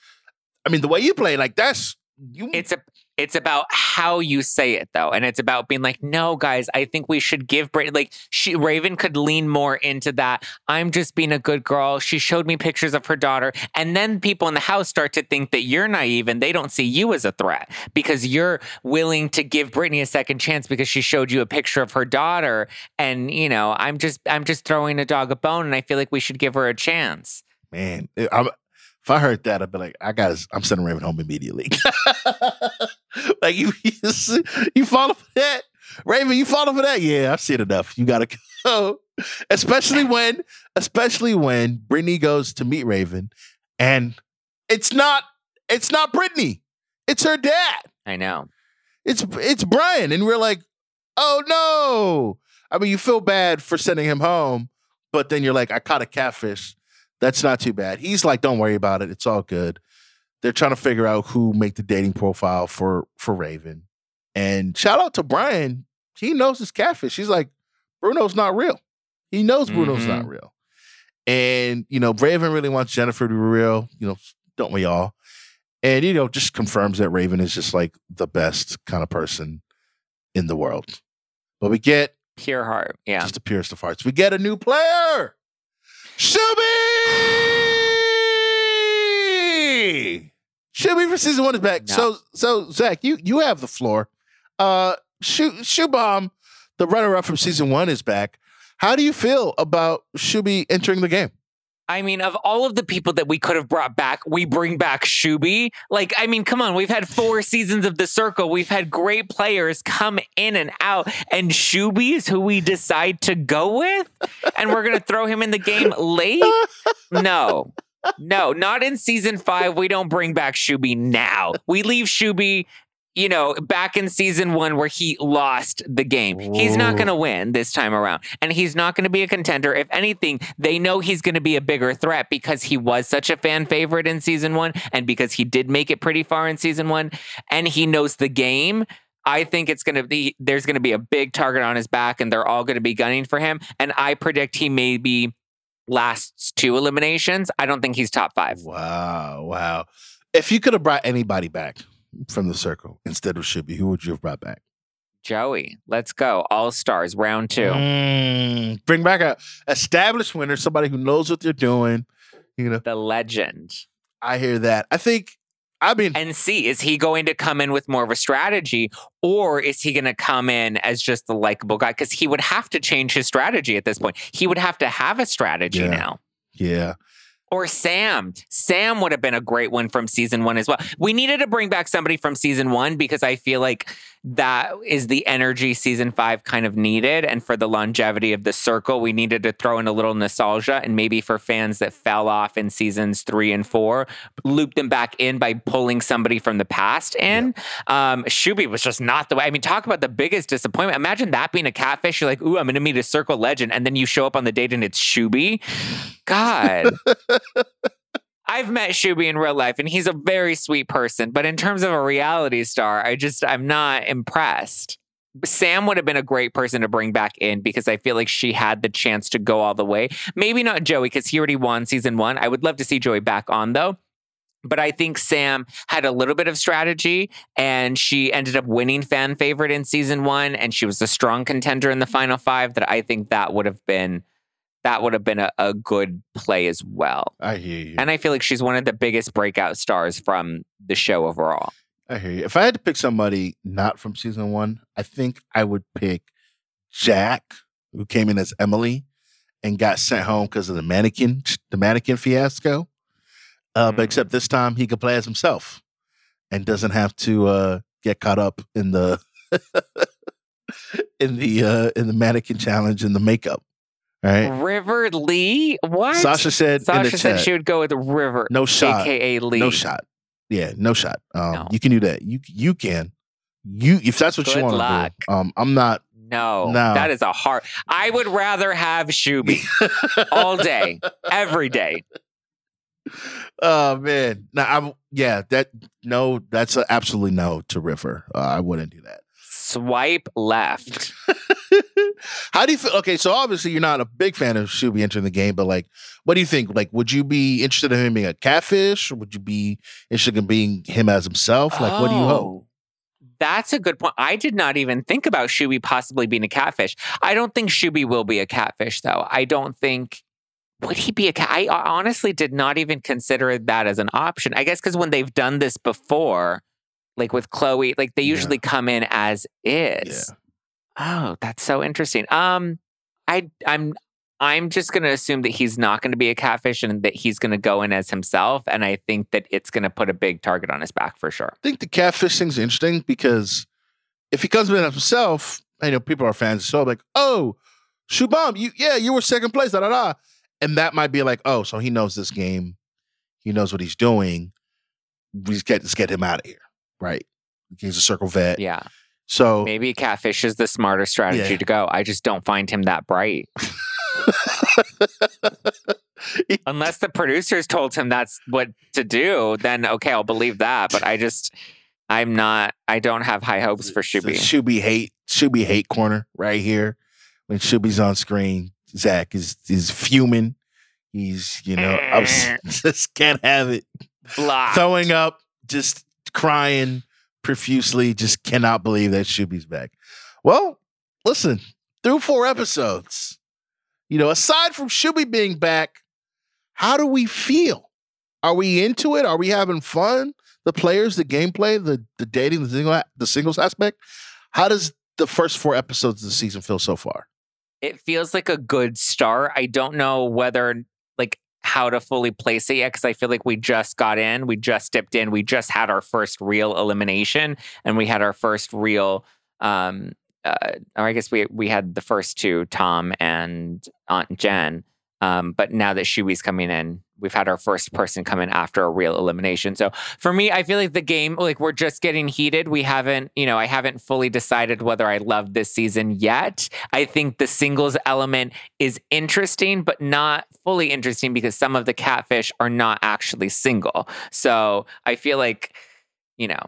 I mean, the way you play, like that's you. It's a it's about how you say it though, and it's about being like, no, guys, I think we should give Brittany like she Raven could lean more into that. I'm just being a good girl. She showed me pictures of her daughter, and then people in the house start to think that you're naive and they don't see you as a threat because you're willing to give Brittany a second chance because she showed you a picture of her daughter. And you know, I'm just I'm just throwing a dog a bone, and I feel like we should give her a chance. Man, I'm, if I heard that, I'd be like, I got, I'm sending Raven home immediately. like you, you, you follow for that, Raven? You follow for that? Yeah, I've seen enough. You gotta go. Especially when, especially when Brittany goes to meet Raven, and it's not, it's not Brittany, it's her dad. I know. It's it's Brian, and we're like, oh no. I mean, you feel bad for sending him home, but then you're like, I caught a catfish. That's not too bad. He's like, don't worry about it. It's all good. They're trying to figure out who make the dating profile for for Raven. And shout out to Brian. He knows his catfish. He's like, Bruno's not real. He knows Bruno's Mhm. not real. And, you know, Raven really wants Jennifer to be real. You know, don't we all? And, you know, just confirms that Raven is just like the best kind of person in the world. But we get Pure heart. Yeah. just the purest of hearts. We get a new player. Shuby! Shuby for season one is back. No. So so Zack, you you have the floor. Uh Shoe Shubham, the runner-up from season one, is back. How do you feel about Shuby entering the game? I mean, of all of the people that we could have brought back, we bring back Shuby. Like, I mean, come on, we've had four seasons of the circle. We've had great players come in and out, and Shuby is who we decide to go with, and we're gonna throw him in the game late. No. No, not in season five. We don't bring back Shuby now. We leave Shuby, you know, back in season one where he lost the game. He's not going to win this time around. And he's not going to be a contender. If anything, they know he's going to be a bigger threat because he was such a fan favorite in season one and because he did make it pretty far in season one and he knows the game. I think it's going to be, there's going to be a big target on his back and they're all going to be gunning for him. And I predict he may be lasts two eliminations. I don't think he's top five. Wow, wow. If you could have brought anybody back from the circle instead of Shuby, who would you have brought back? Joey, let's go. All stars, round two. Mm, bring back a established winner, somebody who knows what they're doing. You know, The legend. I hear that. I think. I mean, And see, is he going to come in with more of a strategy or is he going to come in as just the likable guy? Because he would have to change his strategy at this point. He would have to have a strategy Yeah. now. yeah, Or Sam. Sam would have been a great one from season one as well. We needed to bring back somebody from season one because I feel like that is the energy season five kind of needed. And for the longevity of the circle, we needed to throw in a little nostalgia. And maybe for fans that fell off in seasons three and four, loop them back in by pulling somebody from the past in. Um, Shuby was just not the way. I mean, talk about the biggest disappointment. Imagine that being a catfish. You're like, ooh, I'm going to meet a circle legend. And then you show up on the date and it's Shuby. God. I've met Shuby in real life and he's a very sweet person. But in terms of a reality star, I just, I'm not impressed. Sam would have been a great person to bring back in because I feel like she had the chance to go all the way. Maybe not Joey because he already won season one. I would love to see Joey back on though. But I think Sam had a little bit of strategy and she ended up winning fan favorite in season one. And she was a strong contender in the final five that I think that would have been that would have been a, a good play as well. I hear you. And I feel like she's one of the biggest breakout stars from the show overall. I hear you. If I had to pick somebody not from season one, I think I would pick Jack, who came in as Emily and got sent home because of the mannequin, the mannequin fiasco. Uh, But Mm. except this time, he could play as himself and doesn't have to uh, get caught up in the in the uh, in the mannequin challenge and the makeup. Right? River Lee? What? Sasha said Sasha said chat, she would go with River, no shot, aka Lee. no shot. Yeah, no shot. Um, No. You can do that. You you can. You if that's what you want to do. Um, I'm not. No, No. that is a hard. I would rather have Shuby all day, every day. oh man, now I'm yeah. That no, that's a absolutely no to River. Uh, I wouldn't do that. Swipe left. How do you feel? Okay, so obviously you're not a big fan of Shuby entering the game, but like, what do you think? Like, would you be interested in him being a catfish, or would you be interested in being him as himself? Like, what do you hope? Oh, That's a good point. I did not even think about Shuby possibly being a catfish. I don't think Shuby will be a catfish, though. I don't think. Would he be a cat? I honestly did not even consider that as an option. I guess because when they've done this before, like with Chloe, like they Yeah. usually come in as is. Oh, that's so interesting. Um, I I'm I'm just gonna assume that he's not gonna be a catfish and that he's gonna go in as himself. And I think that it's gonna put a big target on his back for sure. I think the catfish thing's interesting because if he comes in as himself, I know people are fans, so like, oh, Shubham, you yeah, you were second place, da da da, and that might be like, oh, so he knows this game, he knows what he's doing. We just get let's get him out of here, right? He's a circle vet, Yeah. so Maybe catfish is the smarter strategy Yeah. to go. I just don't find him that bright. Unless the producers told him that's what to do, then okay, I'll believe that. But I just, I'm not, I don't have high hopes for Shuby. Shuby hate Shuby hate corner right here. When Shuby's on screen, Zack is is fuming. He's you know eh. ups- just can't have it. Blah. Throwing up, just crying profusely. Just cannot believe that Shuby's back. Well, listen, through four episodes, you know, aside from Shuby being back, how do we feel? Are we into it? Are we having fun? The players, the gameplay, the the dating, the single, the singles aspect. How does the first four episodes of the season feel so far? it feels like a good start. I don't know whether how to fully place it yet because I feel like we just got in, we just dipped in, we just had our first real elimination, and we had our first real. um uh, or I guess we we had the first two, Tom and Aunt Jen. Um, but now that Shuby's coming in, we've had our first person come in after a real elimination. So for me, I feel like the game, like we're just getting heated. We haven't, you know, I haven't fully decided whether I love this season yet. I think the singles element is interesting, but not fully interesting because some of the catfish are not actually single. So I feel like, you know,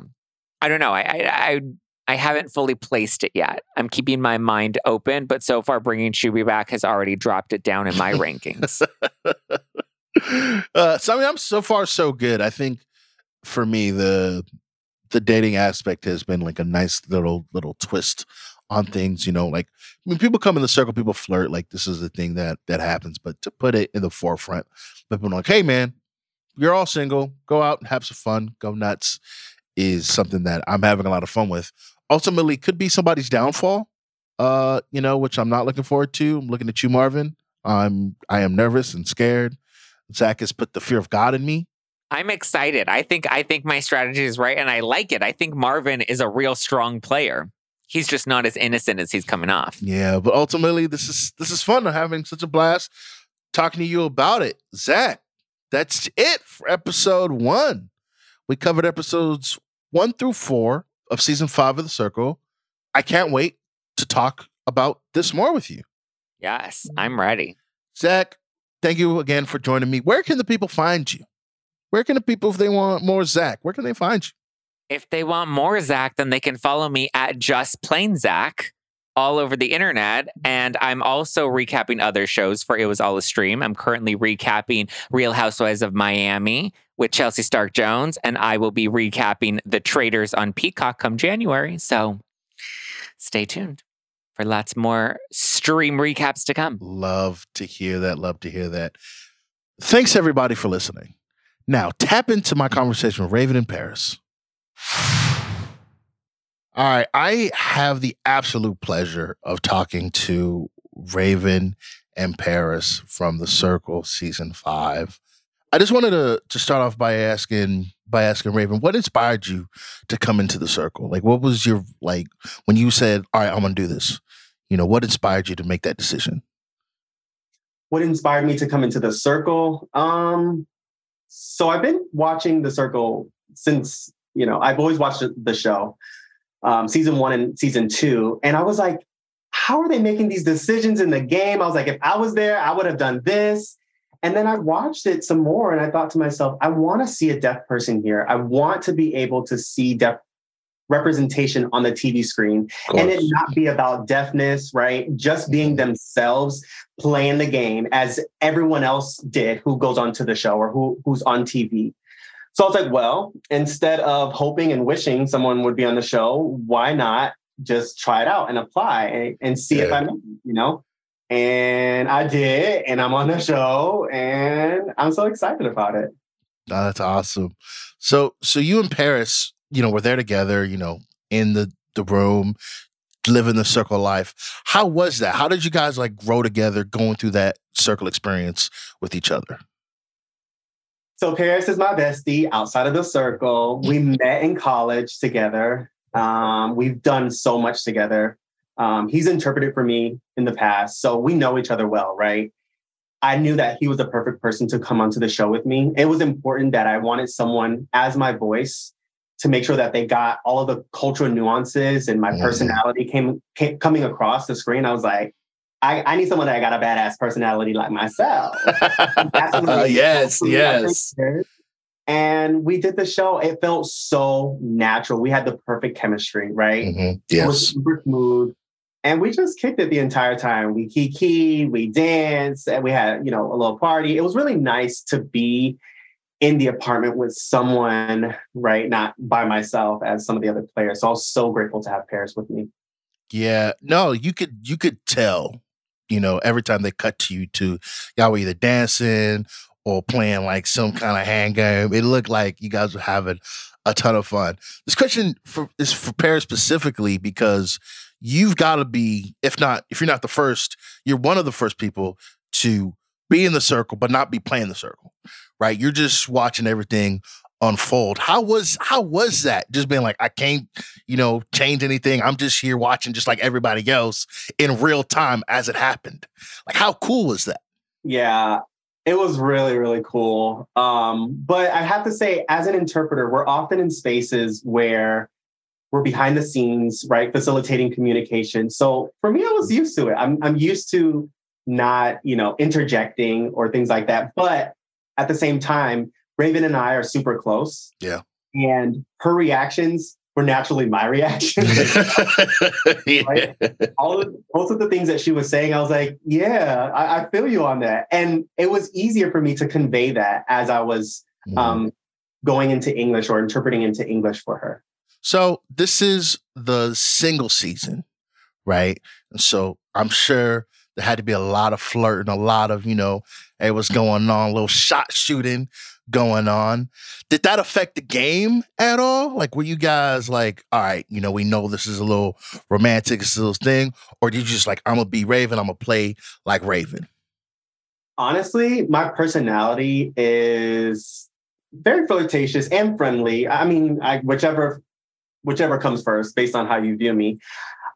I don't know. I, I, I I haven't fully placed it yet. I'm keeping my mind open, but so far, bringing Shuby back has already dropped it down in my rankings. uh, so I mean, I'm so far so good. I think for me, the the dating aspect has been like a nice little little twist on things. You know, like when people come in the circle, people flirt. Like this is the thing that that happens. But to put it in the forefront, people like, "Hey, man, you're all single. Go out and have some fun. Go nuts." Is something that I'm having a lot of fun with. Ultimately, could be somebody's downfall. Uh, you know, which I'm not looking forward to. I'm looking at you, Marvin. I'm I am nervous and scared. Zack has put the fear of God in me. I'm excited. I think I think my strategy is right, and I like it. I think Marvin is a real strong player. He's just not as innocent as he's coming off. Yeah, but ultimately, this is this is fun. I'm having such a blast talking to you about it, Zack. That's it for episode one. We covered episodes one through four of season five of the Circle. I can't wait to talk about this more with you, Yes, I'm ready. Zach. Thank you again for joining me. Where can the people find you? Where can the people, if they want more Zack, where can they find you? If they want more Zack, then they can follow me at just plain Zack all over the internet. And I'm also recapping other shows for It Was All a Stream. I'm currently recapping Real Housewives of Miami with Chelsea Stark Jones, and I will be recapping The Traitors on Peacock come January. So stay tuned for lots more stream recaps to come. Love to hear that. Love to hear that. Thanks everybody for listening. Now tap into my conversation with Raven in Paris. All right, I have the absolute pleasure of talking to Raven and Paris from the Circle season five. I just wanted to to start off by asking by asking Raven, what inspired you to come into the Circle? Like, what was your like when you said, "All right, I'm gonna do this"? You know, what inspired you to make that decision? what inspired me to come into the circle? Um so i've been watching the circle since you know i've always watched the- show um season one and season two and i was like how are they making these decisions in the game? I was like if i was there i would have done this. And then i watched it some more and i thought to myself i want to see a deaf person here. I want to be able to see deaf representation on the TV screen and it not be about deafness, right? Just being mm-hmm. themselves, playing the game as everyone else did who goes on to the show or who, who's on TV. So I was like, well, instead of hoping and wishing someone would be on the show, why not just try it out and apply and, and see yeah. if I'm, you know? And I did, and I'm on the show, and I'm so excited about it. Oh, that's awesome. So, so you in Paris, you know, were there together, you know, in the the room, living the circle life. How was that? How did you guys like grow together, going through that circle experience with each other? So Paris is my bestie outside of the circle. We met in college together. Um, we've done so much together. Um, he's interpreted for me in the past, so we know each other well, right? I knew that he was the perfect person to come onto the show with me. It was important that I wanted someone as my voice to make sure that they got all of the cultural nuances and my personality came, came, coming across the screen. I was like, I, I, need someone that I got a badass personality like myself. yes, yes. And we did the show. It felt so natural. We had the perfect chemistry, right? Mm-hmm. Yes. It was super smooth. And we just kicked it the entire time. We kiki, we danced, and we had, you know, a little party. It was really nice to be in the apartment with someone, right? Not by myself as some of the other players. So I was so grateful to have Paris with me. Yeah. No, you could you could tell, you know, every time they cut to you to y'all were either dancing or playing like some kind of hand game. It looked like you guys were having a ton of fun. This question for, is for Paris specifically because you've got to be, if not, if you're not the first, you're one of the first people to be in the circle, but not be playing the circle, right? You're just watching everything unfold. How was how was that? Just being like, I can't, you know, change anything. I'm just here watching just like everybody else in real time as it happened. Like, how cool was that? Yeah, it was really, really cool. Um, but I have to say, as an interpreter, we're often in spaces where we're behind the scenes, right, facilitating communication. So for me, I was used to it. I'm I'm used to not, you know, interjecting or things like that. But at the same time, Raven and I are super close. Yeah. And her reactions were naturally my reactions. yeah. All of, most of the things that she was saying, I was like, yeah, I, I, feel you on that. And it was easier for me to convey that as I was mm. um, going into English or interpreting into English for her. So this is the single season, right? And so I'm sure there had to be a lot of flirting, a lot of, you know, hey, what's going on, a little shot shooting going on. Did that affect the game at all? Like, were you guys like, all right, you know, we know this is a little romantic, this little thing, or did you just like, I'm gonna be Raven, I'm gonna play like Raven? Honestly, my personality is very flirtatious and friendly. I mean, I, whichever whichever comes first, based on how you view me.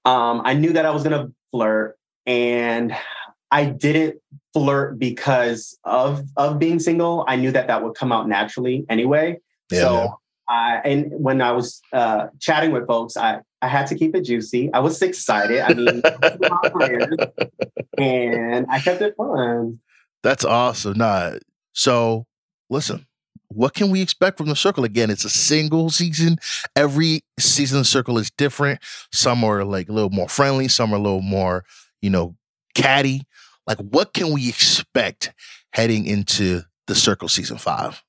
Um, I knew that I was gonna flirt, and I didn't flirt because of of being single. I knew that that would come out naturally anyway. Yeah, so yeah. I and when I was uh, chatting with folks, I I had to keep it juicy. I was excited. I mean, and I kept it fun. That's awesome. Nah, so listen. What can we expect from the circle again? It's a single season. Every season the circle is different. Some are like a little more friendly, some are a little more, you know, Caddy. Like, what can we expect heading into the Circle season five?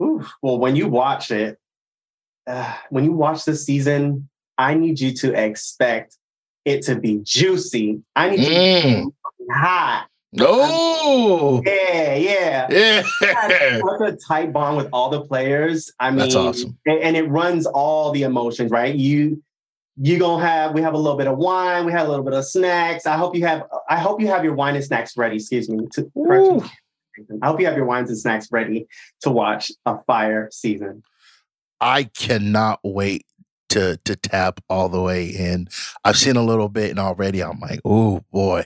Ooh, well, when you watch it, uh, when you watch the season, I need you to expect it to be juicy. I need mm. you to be hot. Oh, yeah, yeah, yeah. Such a tight bond with all the players. I mean, that's awesome, and, and it runs all the emotions, right? You you gonna have we have a little bit of wine we have a little bit of snacks. I hope you have i hope you have your wine and snacks ready. Excuse me to i hope you have your wines and snacks ready to watch a fire season. I cannot wait to to tap all the way in. I've seen a little bit and already i'm like oh boy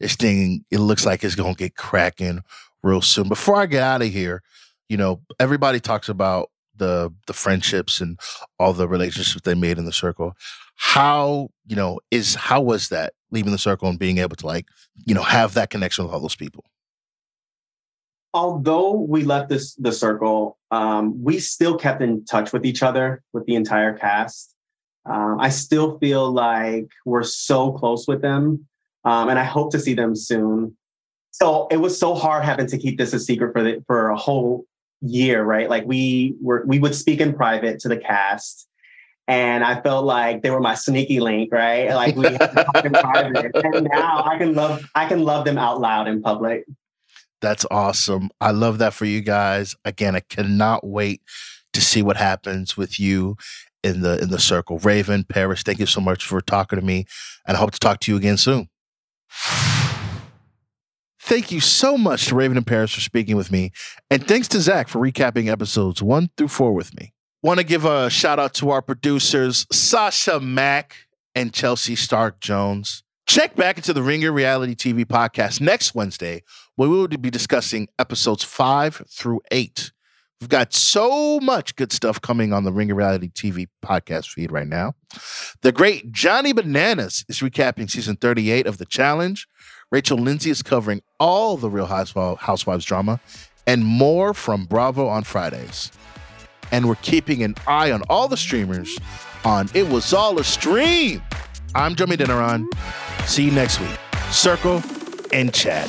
this thing it looks like it's gonna get cracking real soon. Before i get out of here you know everybody talks about the the friendships and all the relationships they made in the circle how you know is how was that leaving the circle and being able to like you know have that connection with all those people although we left this the circle um, we still kept in touch with each other with the entire cast. Um, I still feel like we're so close with them, um, and I hope to see them soon. So it was so hard having to keep this a secret for the, for a whole year, right? Like we were we would speak in private to the cast. And I felt like they were my sneaky link, right? Like we in private. And now I can love I can love them out loud in public. That's awesome. I love that for you guys. Again, I cannot wait to see what happens with you in the in the circle. Raven, Paris, thank you so much for talking to me, and I hope to talk to you again soon. Thank you so much to Raven and Paris for speaking with me, and thanks to Zack for recapping episodes one through four with me. Want to give a shout out to our producers, Sasha Mack and Chelsea Stark Jones. Check back into the Ringer Reality TV podcast next Wednesday, where we will be discussing episodes five through eight. We've got so much good stuff coming on the Ringer Reality TV podcast feed right now. The great Johnny Bananas is recapping season 38 of The Challenge. Rachel Lindsay is covering all the Real Housewives drama and more from Bravo on Fridays. And we're keeping an eye on all the streamers on It Was All a Stream. I'm Jomi Adeniran. See you next week. Circle and chat.